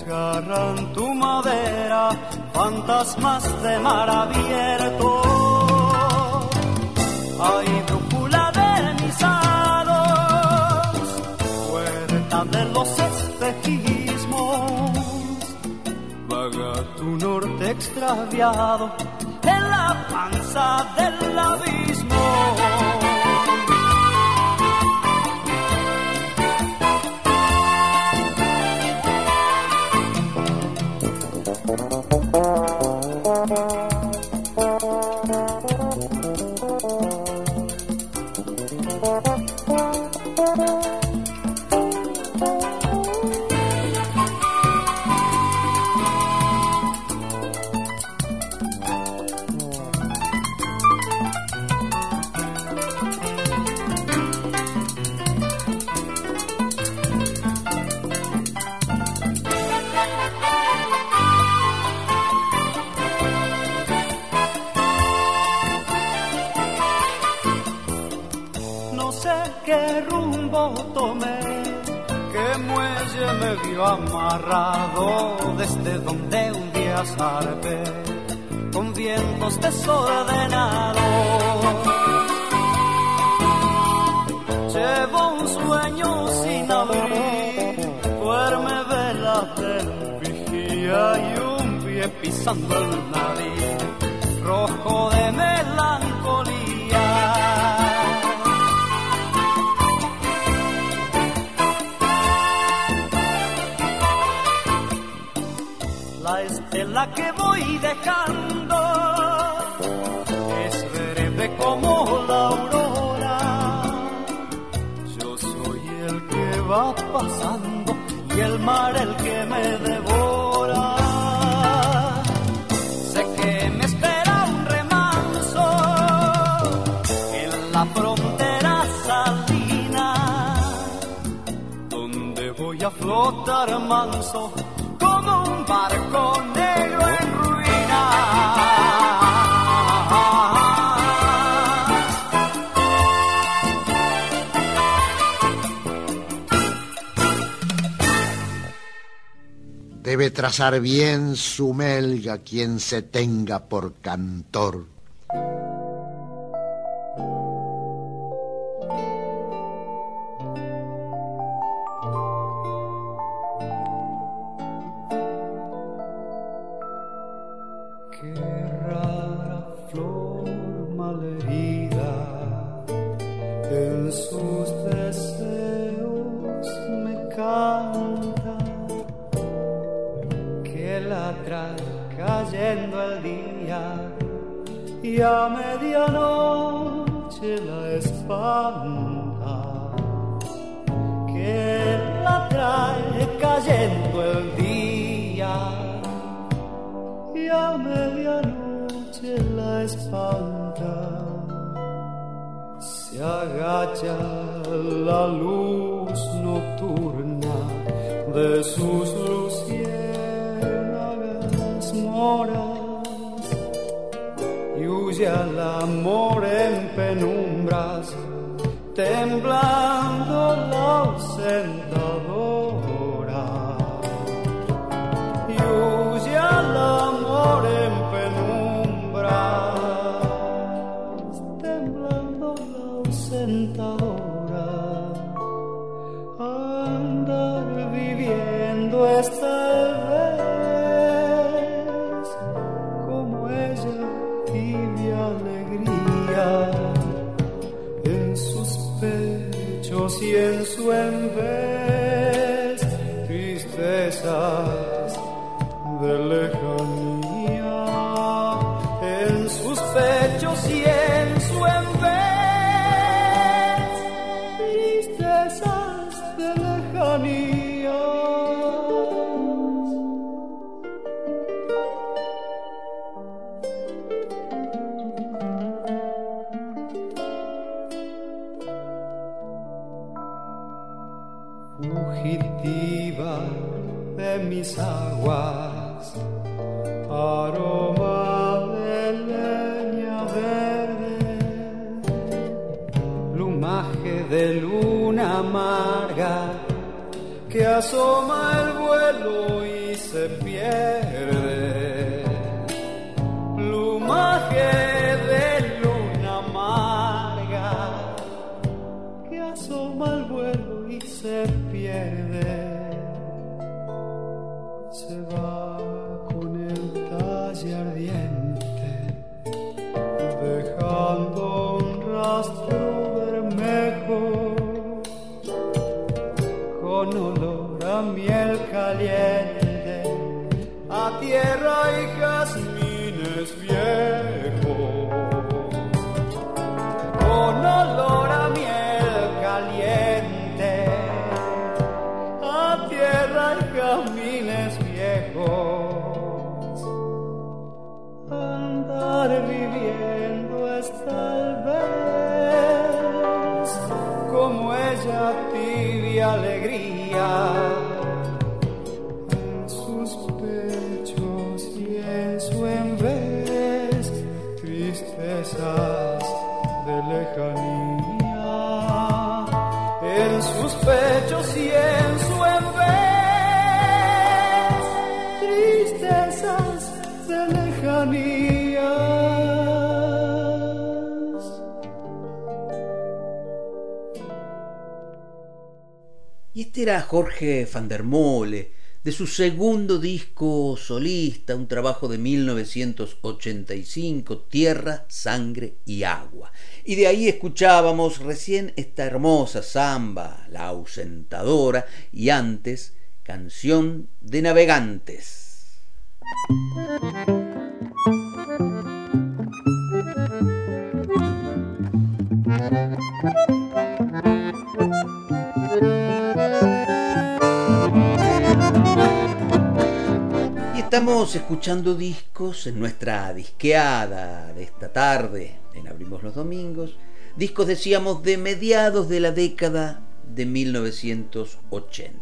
desgarran tu madera fantasmas de mar abierto. Ay, brújula de mis hados, puerta de los espejismos, vaga tu norte extraviado en la panza del abismo. Vientos desordenados. Llevo un sueño sin abrir, duerme vela del vigía y un pie pisando el nariz, rojo de melancolía. La estela que voy dejando manso como un barco negro en.
Debe trazar bien su melga quien se tenga por cantor.
Van de su segundo disco solista, un trabajo de 1985, Tierra, Sangre y Agua. Y de ahí escuchábamos recién esta hermosa samba, La ausentadora, y antes, Canción de Navegantes. Estamos escuchando discos en nuestra disqueada de esta tarde, en Abrimos los Domingos. Discos, decíamos, de mediados de la década de 1980.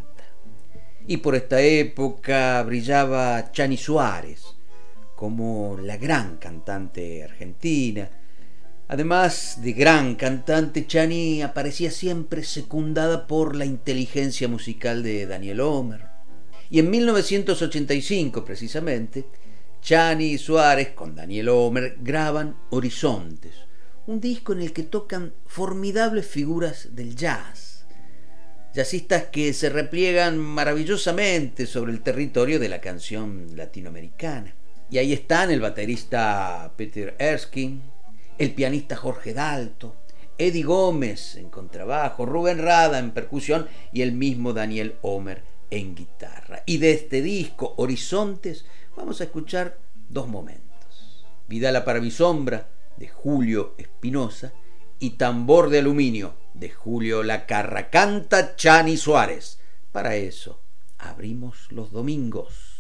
Y por esta época brillaba Chani Suárez como la gran cantante argentina. Además de gran cantante, Chani aparecía siempre secundada por la inteligencia musical de Daniel Homer. Y en 1985, precisamente, Chani y Suárez con Daniel Homer graban Horizontes, un disco en el que tocan formidables figuras del jazz. Jazzistas que se repliegan maravillosamente sobre el territorio de la canción latinoamericana. Y ahí están el baterista Peter Erskine, el pianista Jorge Dalto, Eddie Gómez en contrabajo, Rubén Rada en percusión y el mismo Daniel Homer en guitarra. Y de este disco, Horizontes, vamos a escuchar dos momentos. Vidala para mi sombra, de Julio Espinosa, y Tambor de Aluminio, de Julio Lacarra. Canta Chani Suárez. Para eso, abrimos los domingos.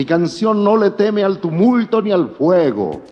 Mi canción no le teme al tumulto ni al fuego.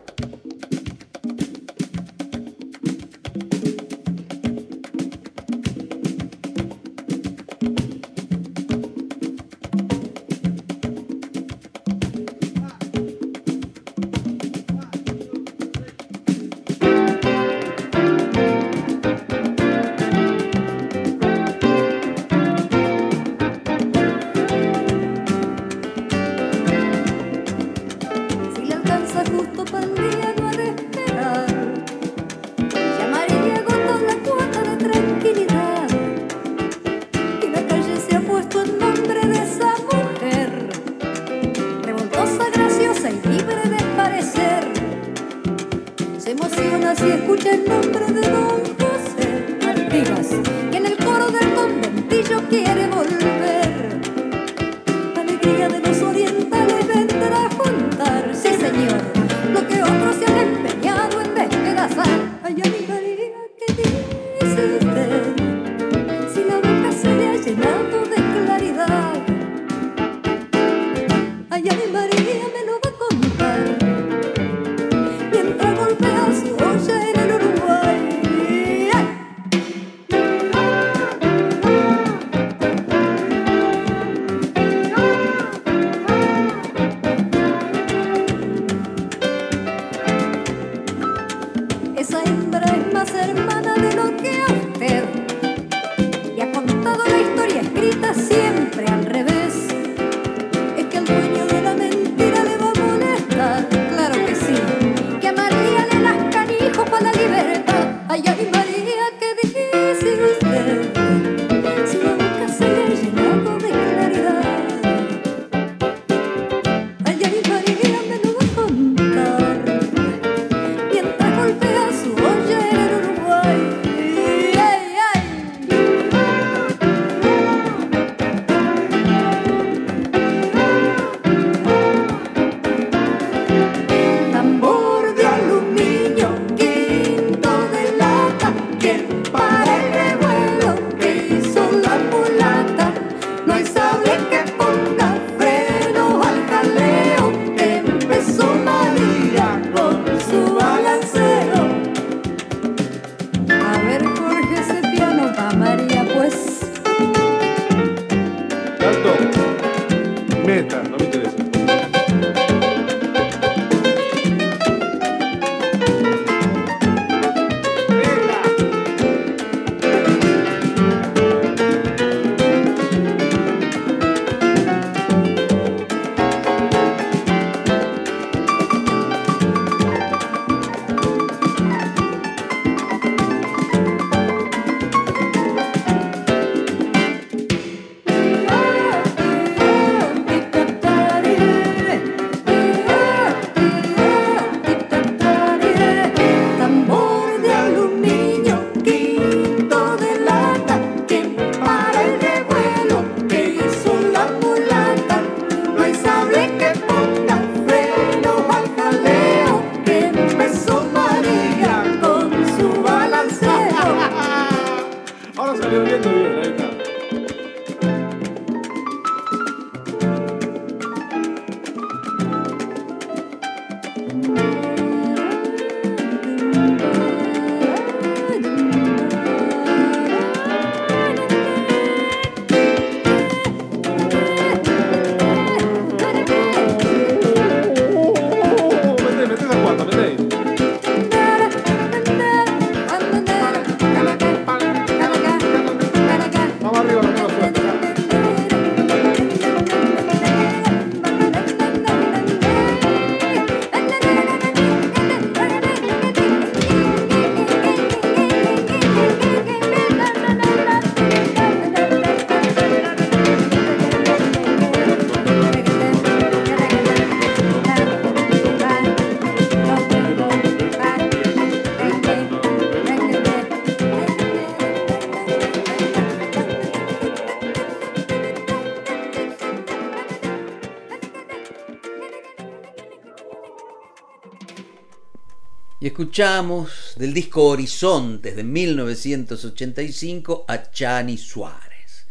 Escuchamos del disco Horizontes de 1985 a Chani Suárez.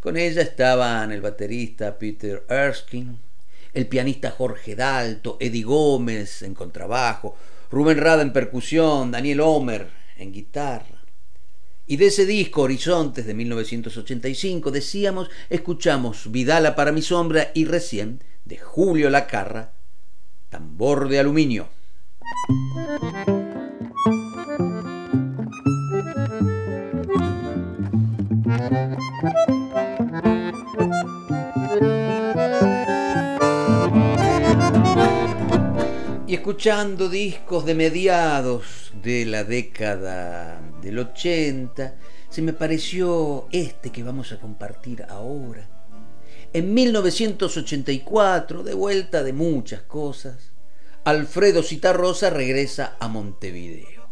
Con ella estaban el baterista Peter Erskine, el pianista Jorge Dalto, Eddie Gómez en contrabajo, Rubén Rada en percusión, Daniel Homer en guitarra. Y de ese disco Horizontes de 1985 decíamos, escuchamos Vidala para mi sombra y recién de Julio Lacarra, Tambor de aluminio. Y escuchando discos de mediados de la década del 80, se me pareció este que vamos a compartir ahora. En 1984, de vuelta de muchas cosas, Alfredo Citarrosa regresa a Montevideo.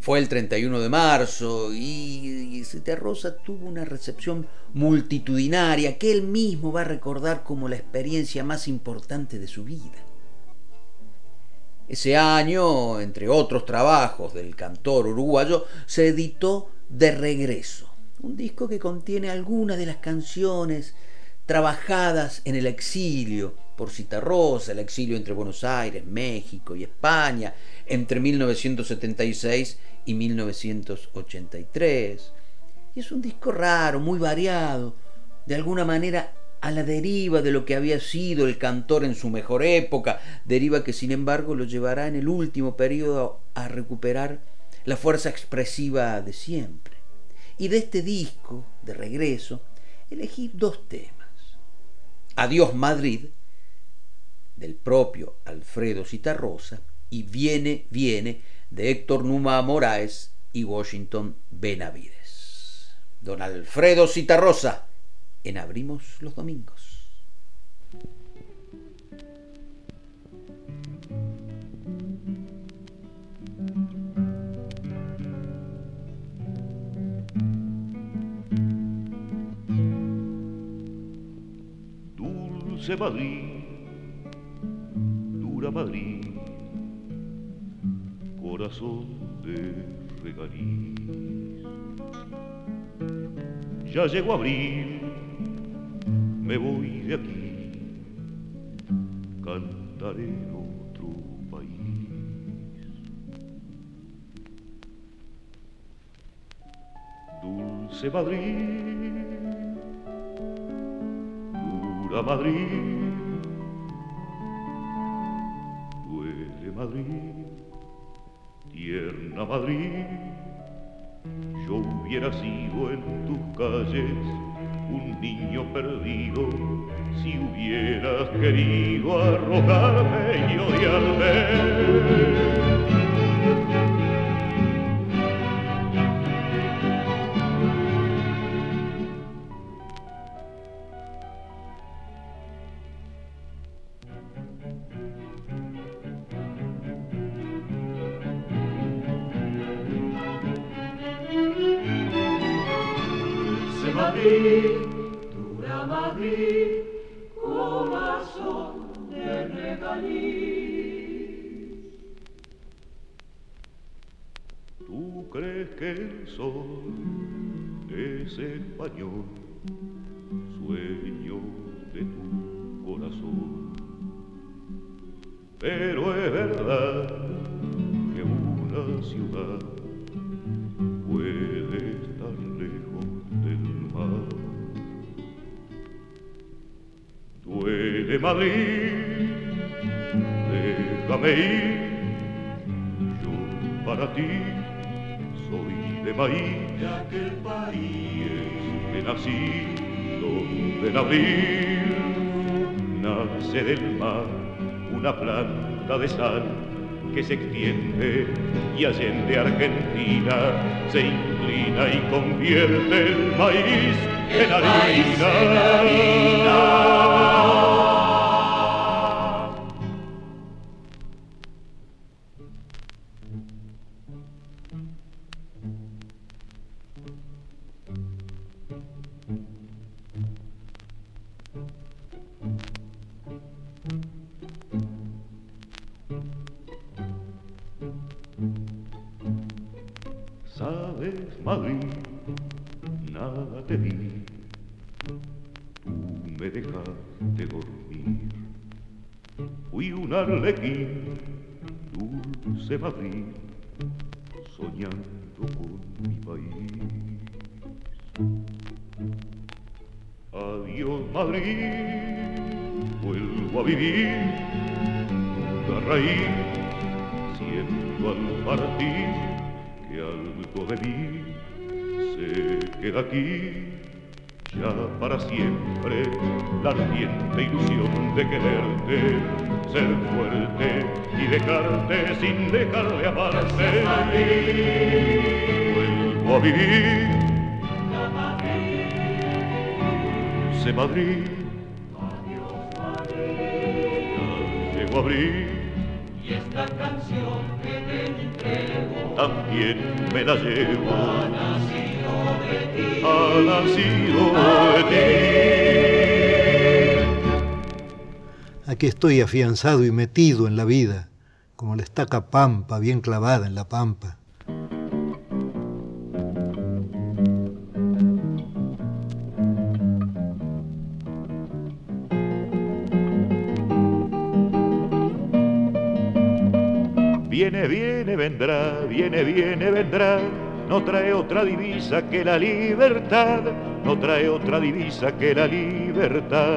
Fue el 31 de marzo y Citarrosa tuvo una recepción multitudinaria que él mismo va a recordar como la experiencia más importante de su vida. Ese año, entre otros trabajos del cantor uruguayo, se editó De Regreso, un disco que contiene algunas de las canciones trabajadas en el exilio por Citarrosa, el exilio entre Buenos Aires, México y España, entre 1976 y 1983. Y es un disco raro, muy variado, de alguna manera a la deriva de lo que había sido el cantor en su mejor época, deriva que sin embargo lo llevará en el último periodo a recuperar la fuerza expresiva de siempre. Y de este disco, de regreso, elegí dos temas. Adiós Madrid, del propio Alfredo Citarrosa, y Viene, Viene, de Héctor Numa Moraes y Washington Benavides. Don Alfredo Citarrosa, en Abrimos los Domingos.
Dulce Madrid, dura Madrid, corazón de regaliz. Ya llegó abril, me voy de aquí, cantaré en otro país. Dulce Madrid, dura Madrid, Madrid, tierna Madrid. Yo hubiera sido en tus calles un niño perdido si hubieras querido arrojarme y odiarme. Sol es español, sueño de tu corazón. Pero es verdad que una ciudad puede estar lejos del mar. Duele Madrid, déjame ir, yo para ti de maíz, de aquel país donde en abril nace del mar una planta de sal que se extiende y allende Argentina se inclina y convierte el maíz en harina. Madrid, ya llego a abrir
Y esta canción que te entrego
también me la llevo.
ha nacido de ti.
Ha nacido de
Aquí estoy afianzado y metido en la vida, como la estaca pampa bien clavada en la pampa.
Vendrá, viene, viene, vendrá. No trae otra divisa que la libertad. No trae otra divisa que la libertad.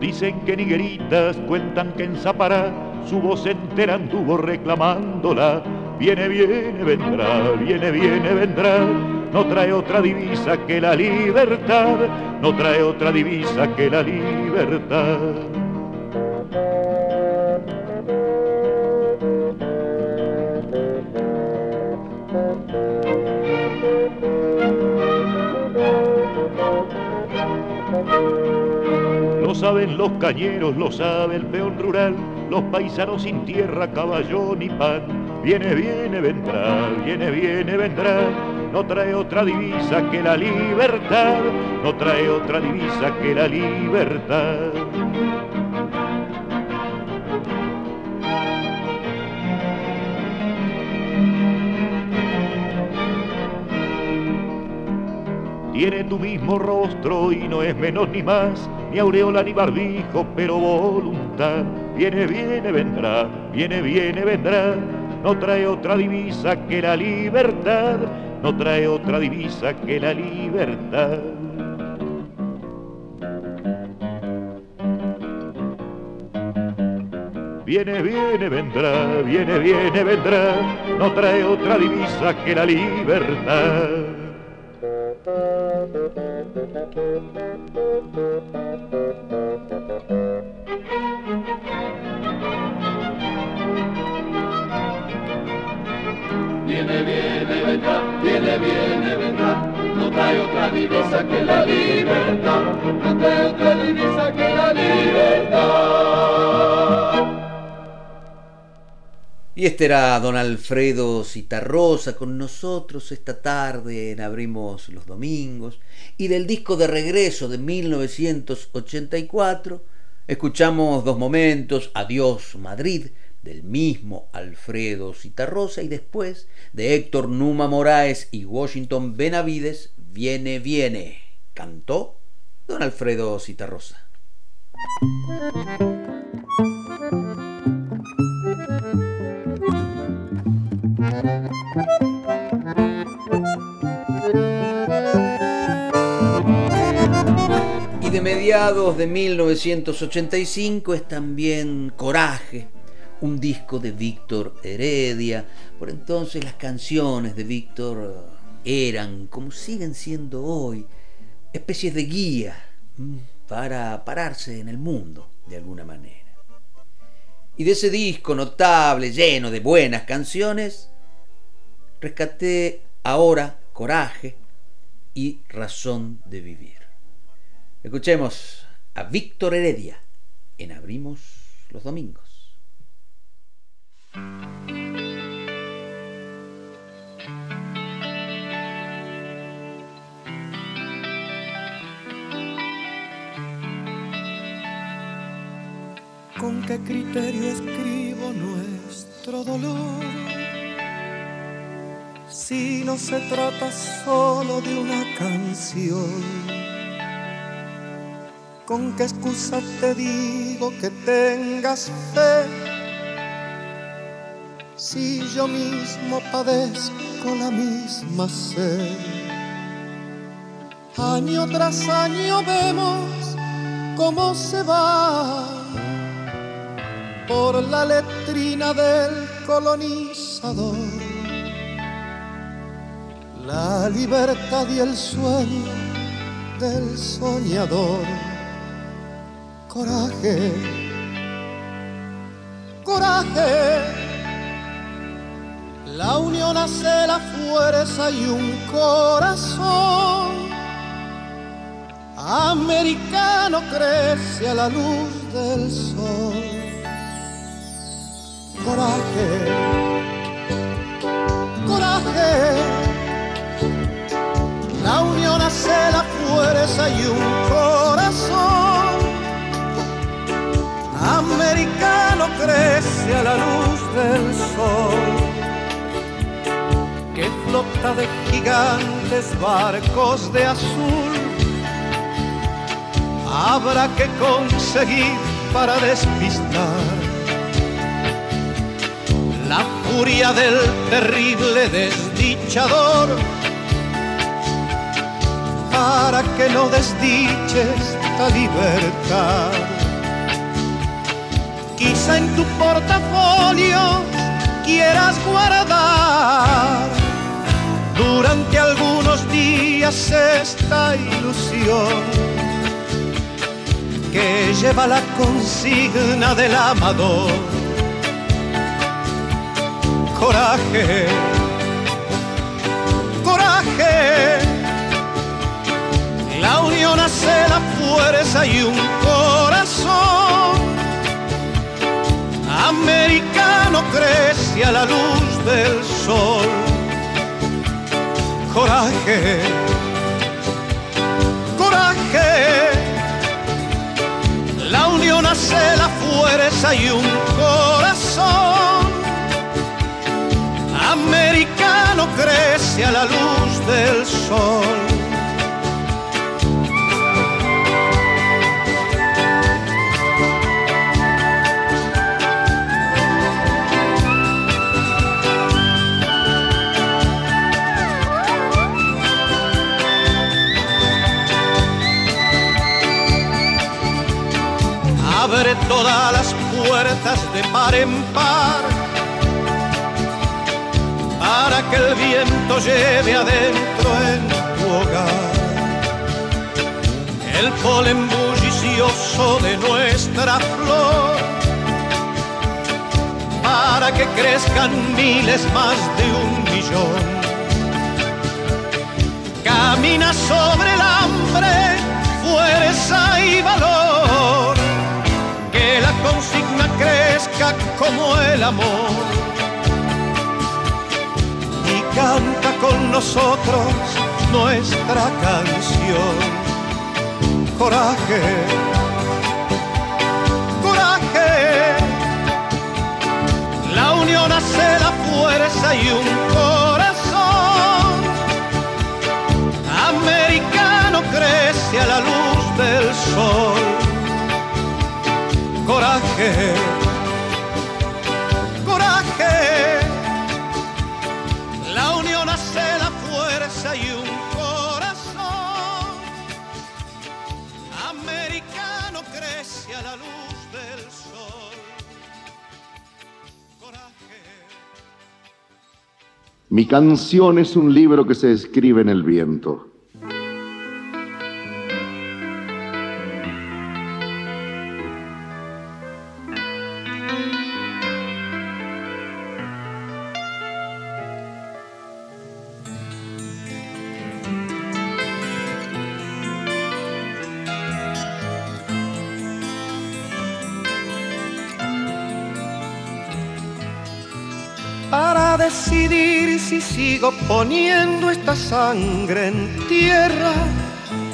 Dicen que nigueritas cuentan que en Zapará su voz entera anduvo reclamándola. Viene, viene, vendrá, viene, viene, vendrá. No trae otra divisa que la libertad. No trae otra divisa que la libertad. Lo saben los cañeros, lo sabe el peón rural, los paisanos sin tierra, caballo ni pan. Viene, viene, vendrá, viene, viene, vendrá. No trae otra divisa que la libertad, no trae otra divisa que la libertad. Tiene tu mismo rostro y no es menos ni más, ni aureola ni barbijo, pero voluntad. Viene, viene, vendrá, viene, viene, vendrá. No trae otra divisa que la libertad, no trae otra divisa que la libertad. Viene, viene, vendrá, viene, viene, vendrá. No trae otra divisa que la libertad.
No trae otra divisa que la libertad. No trae otra divisa que la libertad.
Y este era don Alfredo Citarrosa con nosotros esta tarde en Abrimos los Domingos. Y del disco de regreso de 1984 escuchamos dos momentos, Adiós Madrid, del mismo Alfredo Citarrosa, y después de Héctor Numa Moraes y Washington Benavides, Viene, viene, cantó don Alfredo Citarrosa. Y de mediados de 1985 es también Coraje, un disco de Víctor Heredia. Por entonces las canciones de Víctor eran, como siguen siendo hoy, especies de guía para pararse en el mundo de alguna manera. Y de ese disco notable, lleno de buenas canciones, rescaté ahora Coraje y Razón de Vivir. Escuchemos a Víctor Heredia en Abrimos los Domingos.
¿Con qué criterio escribo nuestro dolor? Si no se trata solo de una canción. ¿Con qué excusa te digo que tengas fe? Si yo mismo padezco la misma sed. Año tras año vemos cómo se va por la letrina del colonizador. La libertad y el sueño del soñador. Coraje, coraje. La unión hace la fuerza y un corazón. Americano crece a la luz del sol coraje, coraje. La unión hace la fuerza y un corazón. Americano crece a la luz del sol. Que flota de gigantes barcos de azul. Habrá que conseguir para despistar la furia del terrible desdichador, para que no desdiches esta libertad. Quizá en tu portafolio quieras guardar durante algunos días esta ilusión que lleva la consigna del amador coraje, coraje. La unión hace la fuerza y un corazón. Americano crece a la luz del sol. Coraje, coraje. La unión hace la fuerza y un corazón crece a la luz del sol. Abre todas las puertas de par en par para que el viento lleve adentro en tu hogar el polen bullicioso de nuestra flor, para que crezcan miles más de un millón. Camina sobre el hambre, fuerza y valor, que la consigna crezca como el amor nosotros nuestra canción. Coraje, coraje, la unión hace la fuerza y un corazón americano crece a la luz del sol. Coraje,
Mi canción es un libro que se escribe en el viento.
Sigo poniendo esta sangre en tierra,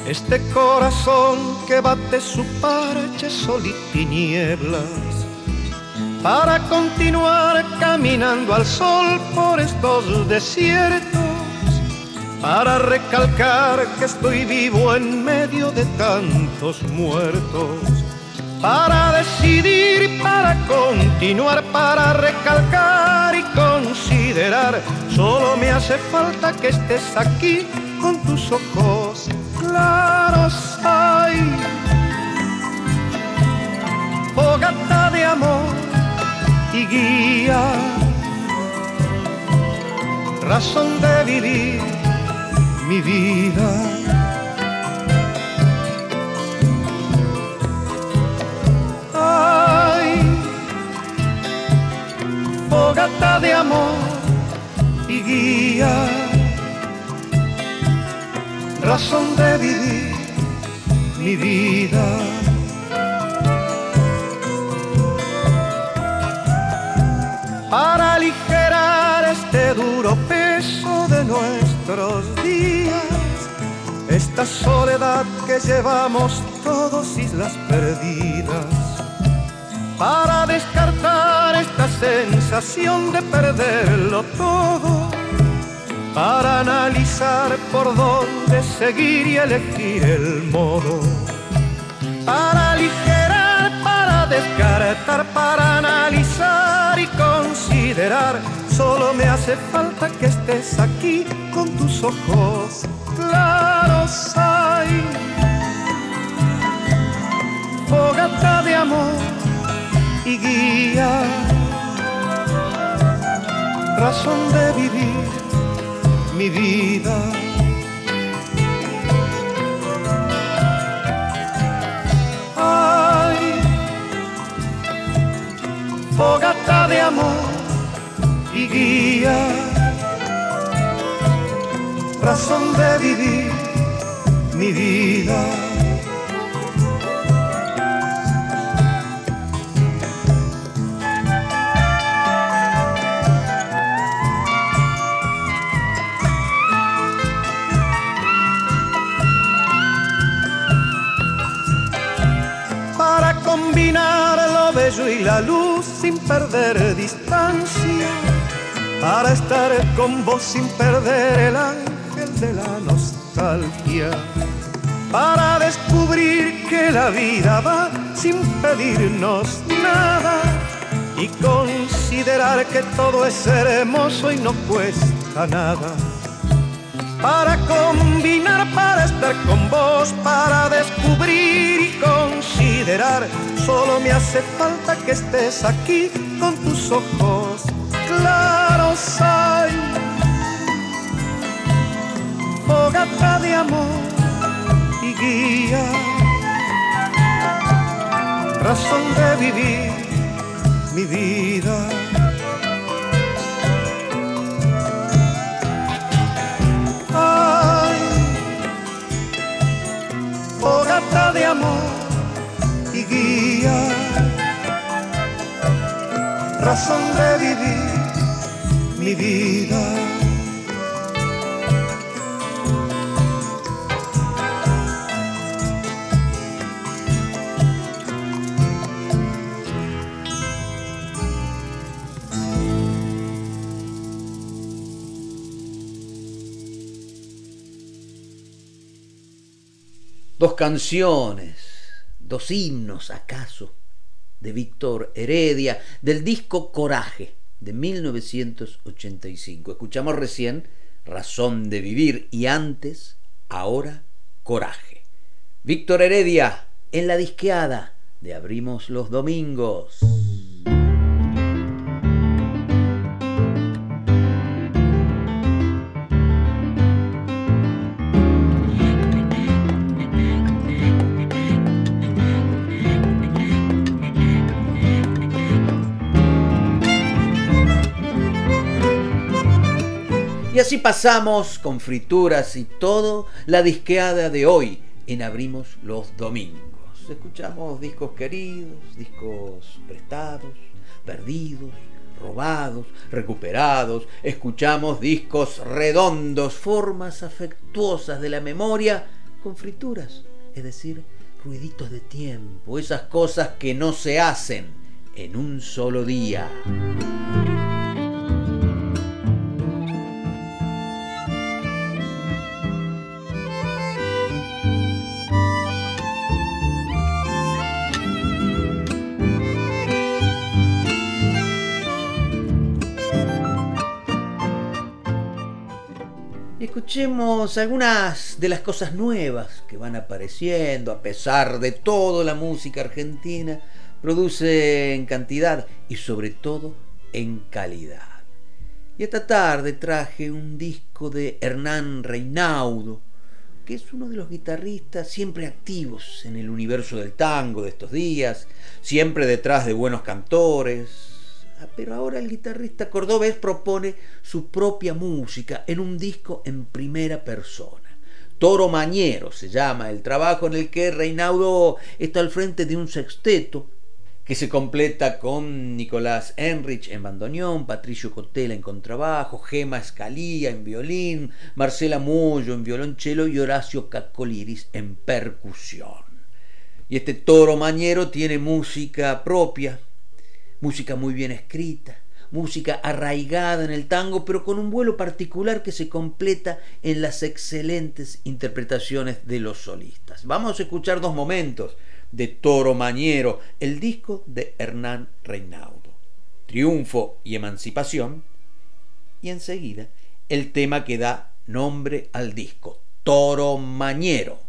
este corazón que bate su parche sol y tinieblas, para continuar caminando al sol por estos desiertos, para recalcar que estoy vivo en medio de tantos muertos para decidir, para continuar, para recalcar y considerar. Solo me hace falta que estés aquí con tus ojos claros. Ay, fogata de amor y guía, razón de vivir mi vida. Fogata de amor y guía, razón de vivir mi vida. Para aligerar este duro peso de nuestros días, esta soledad que llevamos todos islas perdidas para descartar esta sensación de perderlo todo, para analizar por dónde seguir y elegir el modo, para aligerar, para descartar, para analizar y considerar, solo me hace falta que estés aquí con tus ojos claros, ay, fogata de amor y guía, razón de vivir mi vida. Ay, fogata de amor y guía, razón de vivir mi vida. Perder distancia, para estar con vos sin perder el ángel de la nostalgia, para descubrir que la vida va sin pedirnos nada y considerar que todo es hermoso y no cuesta nada para combinar, para estar con vos, para descubrir y considerar. Solo me hace falta que estés aquí con tus ojos claros. Ay, fogata de amor y guía, razón de vivir mi vida. De amor y guía, razón de vivir mi vida.
Dos canciones, dos himnos acaso, de Víctor Heredia, del disco Coraje de 1985. Escuchamos recién Razón de Vivir y antes, ahora, Coraje. Víctor Heredia, en la disqueada de Abrimos los Domingos. Así pasamos con frituras y todo la disqueada de hoy en Abrimos los Domingos. Escuchamos discos queridos, discos prestados, perdidos, robados, recuperados. Escuchamos discos redondos, formas afectuosas de la memoria con frituras, es decir, ruiditos de tiempo, esas cosas que no se hacen en un solo día. Escuchemos algunas de las cosas nuevas que van apareciendo, a pesar de todo la música argentina produce en cantidad y sobre todo en calidad. Y esta tarde traje un disco de Hernán Reinaudo, que es uno de los guitarristas siempre activos en el universo del tango de estos días, siempre detrás de buenos cantores, pero ahora el guitarrista cordobés propone su propia música en un disco en primera persona. Toro Mañero se llama el trabajo en el que Reinaudo está al frente de un sexteto que se completa con Nicolás Enrich en bandoneón, Patricio Cotela en contrabajo, Gema Escalía en violín, Marcela Moyo en violonchelo y Horacio Cacoliris en percusión. Y este toro mañero tiene música propia, música muy bien escrita, música arraigada en el tango, pero con un vuelo particular que se completa en las excelentes interpretaciones de los solistas. Vamos a escuchar dos momentos de Toro Mañero, el disco de Hernán Reinaudo. Triunfo y emancipación, y enseguida el tema que da nombre al disco, Toro Mañero.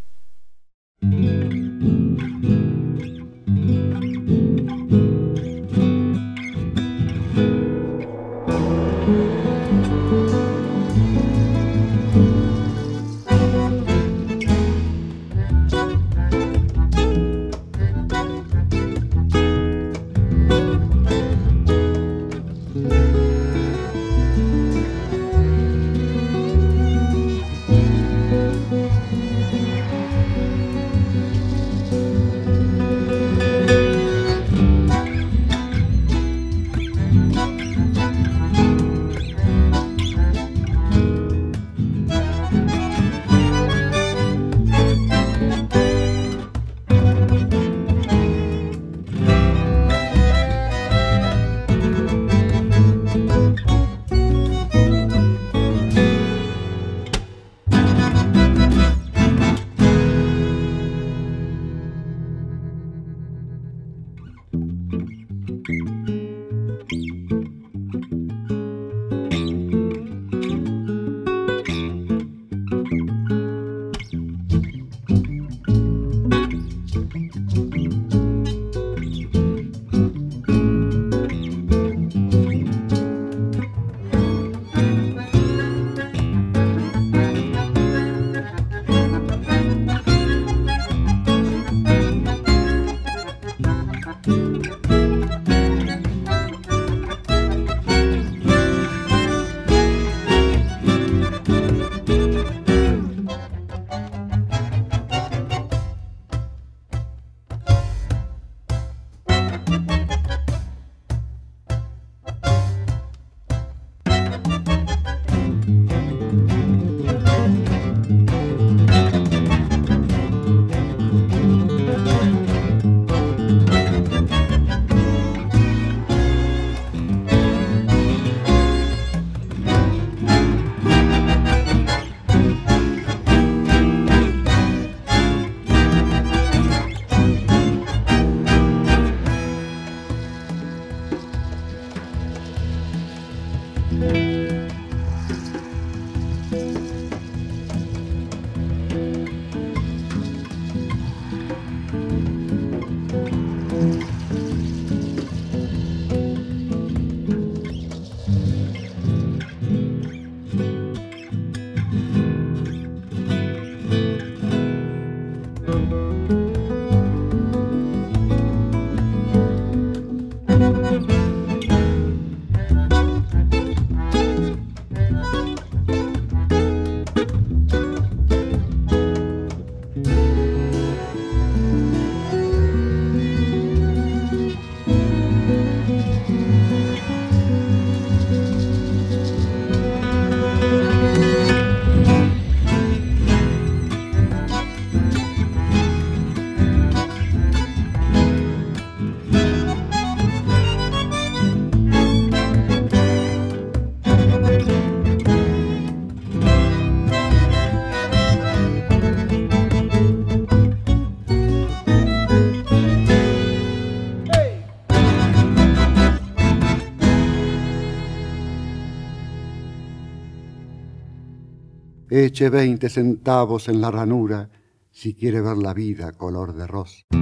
Eche veinte centavos en la ranura si quiere ver la vida color de rosa.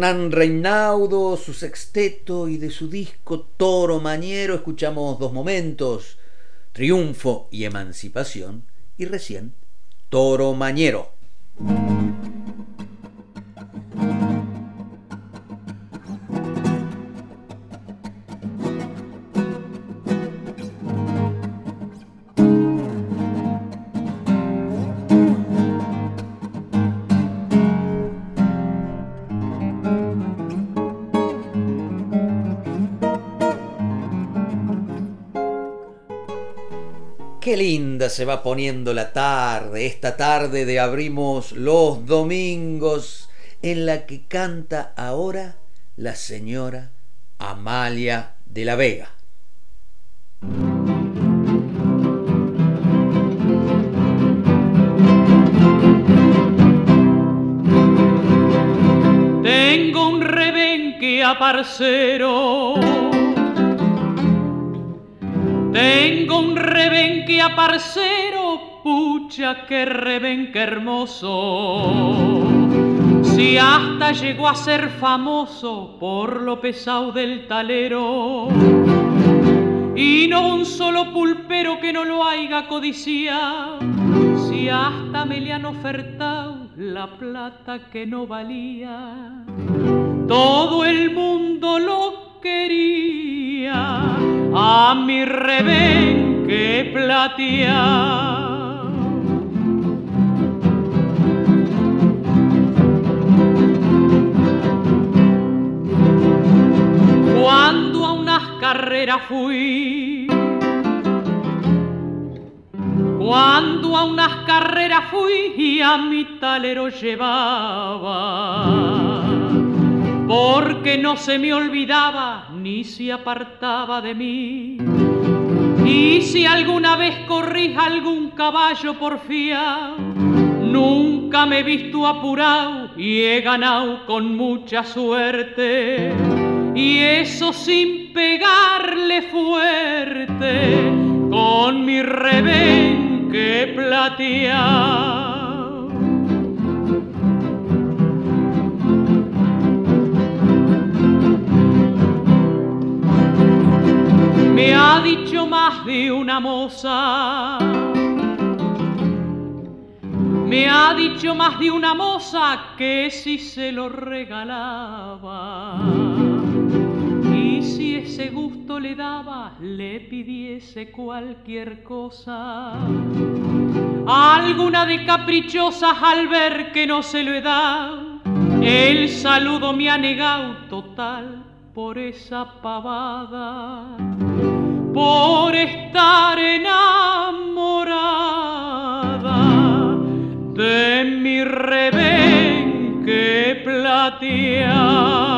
Hernán Reinaudo, su sexteto y de su disco Toro Mañero escuchamos dos momentos, Triunfo y Emancipación y recién Toro Mañero. Se va poniendo la tarde, esta tarde de abrimos los domingos, en la que canta ahora la señora Amalia de la Vega.
Tengo un rebenque a parcero. Tengo un rebenque a parcero, pucha que rebenque hermoso. Si hasta llegó a ser famoso por lo pesado del talero. Y no un solo pulpero que no lo haya codiciado. Si hasta me le han ofertado la plata que no valía. Todo el mundo lo quería a mi rebenque plateado. Cuando a unas carreras fui, cuando a unas carreras fui y a mi talero llevaba, porque no se me olvidaba ni se apartaba de mí. Y si alguna vez corrí algún caballo porfiado, nunca me he visto apurado y he ganado con mucha suerte. Y eso sin pegarle fuerte con mi rebenque plateado. Dicho más de una moza, me ha dicho más de una moza que si se lo regalaba. Y si ese gusto le daba, le pidiese cualquier cosa. Alguna de caprichosas al ver que no se lo he dado, el saludo me ha negado total por esa pavada, por estar enamorada de mi rebenque plateado.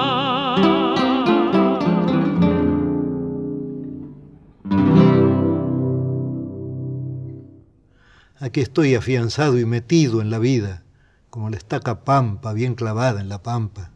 Aquí estoy afianzado y metido en la vida, como la estaca pampa bien clavada en la pampa.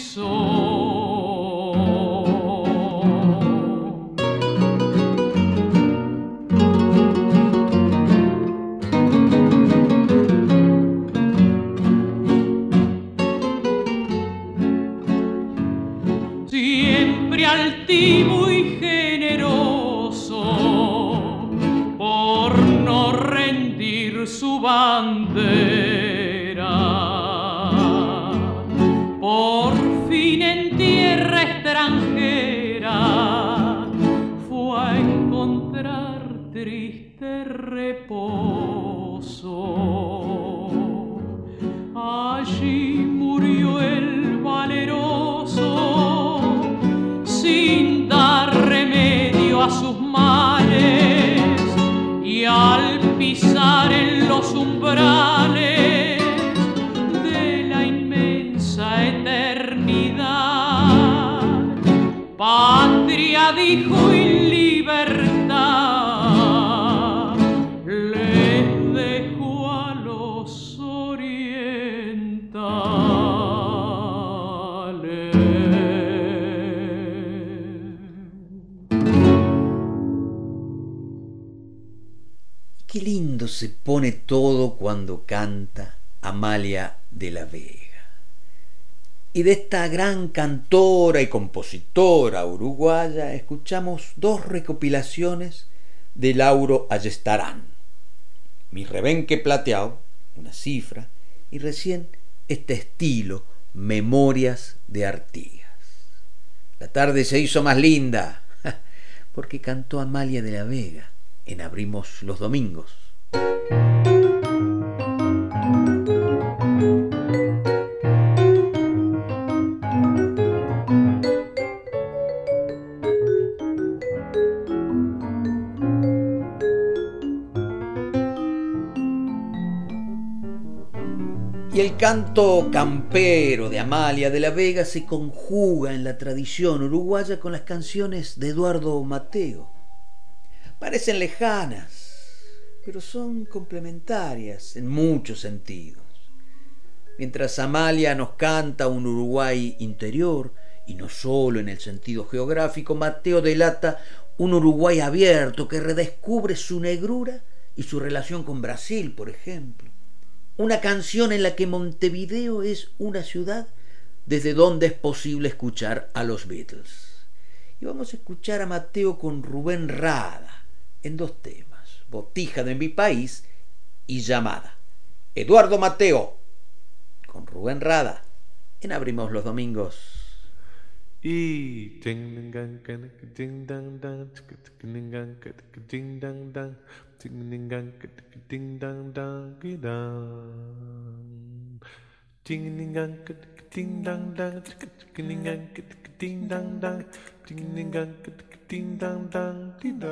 so Y de
esta gran cantora y compositora uruguaya escuchamos dos recopilaciones de Lauro Ayestarán. Mi rebenque plateado, una cifra, y recién este estilo, Memorias de Artigas. La tarde se hizo más linda, [laughs] porque cantó Amalia de la Vega en Abrimos los Domingos. El canto campero de Amalia de la Vega se conjuga en la tradición uruguaya con las canciones de Eduardo Mateo. Parecen lejanas, pero son complementarias en muchos sentidos. Mientras Amalia nos canta un Uruguay interior, y no solo en el sentido geográfico, Mateo delata un Uruguay abierto que redescubre su negrura y su relación con Brasil, por ejemplo. Una canción en la que Montevideo es una ciudad desde donde es posible escuchar a los Beatles. Y vamos a escuchar a Mateo con Rubén Rada en dos temas, Botija de mi país y Llamada. Eduardo Mateo con Rubén Rada en Abrimos los Domingos.
Y Ding ding dang ding dang dang dang. Ding ding dang ding dang dang ding dang ding dang dang ding ding dang ding dang dang ding dang.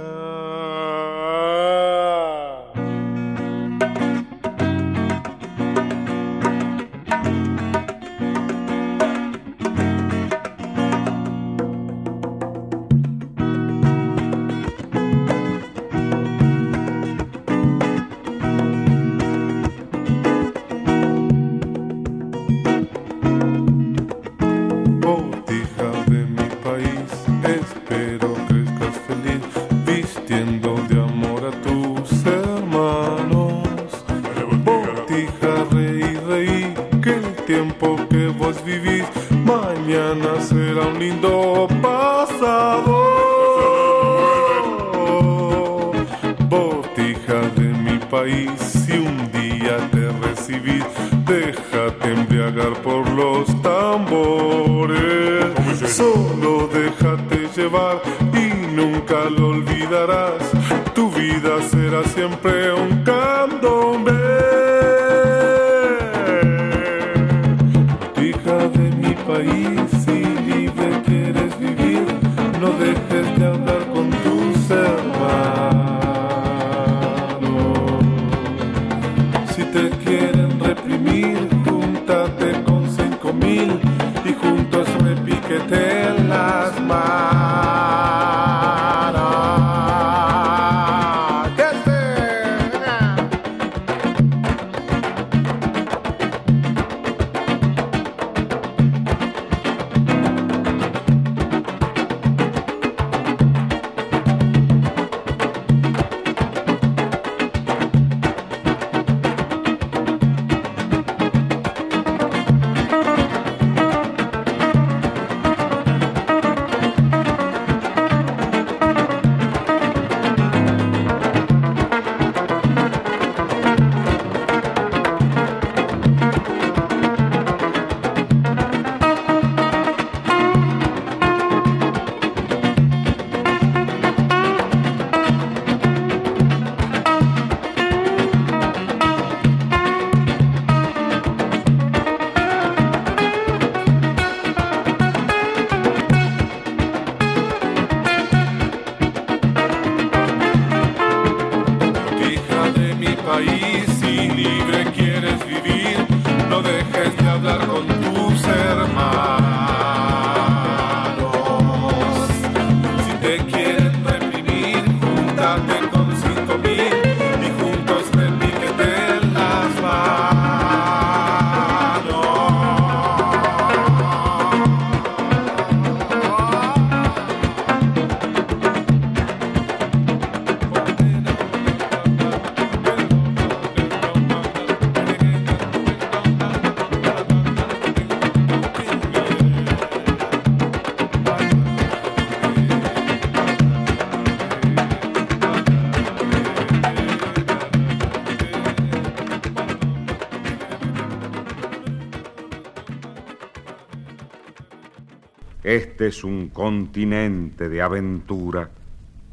Este es un continente de aventura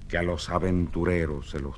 que a los aventureros se los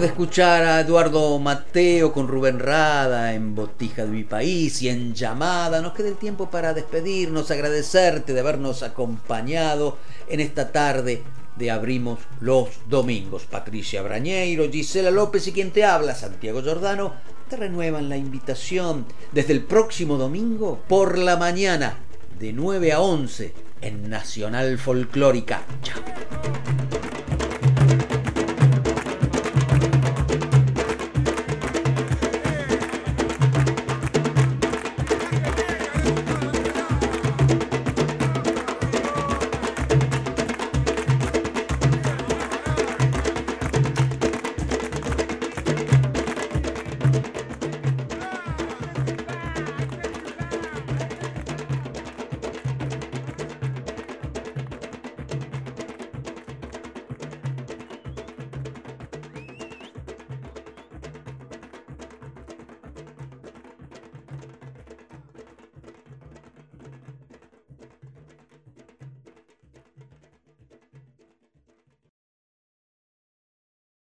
de escuchar a Eduardo Mateo con Rubén Rada en Botija de mi país y en llamada, nos queda el tiempo para despedirnos, agradecerte de habernos acompañado en esta tarde de Abrimos los Domingos. Patricia Brañeiro, Gisela López y quien te habla, Santiago Giordano, te renuevan la invitación desde el próximo domingo por la mañana de 9 a 11 en Nacional Folclórica.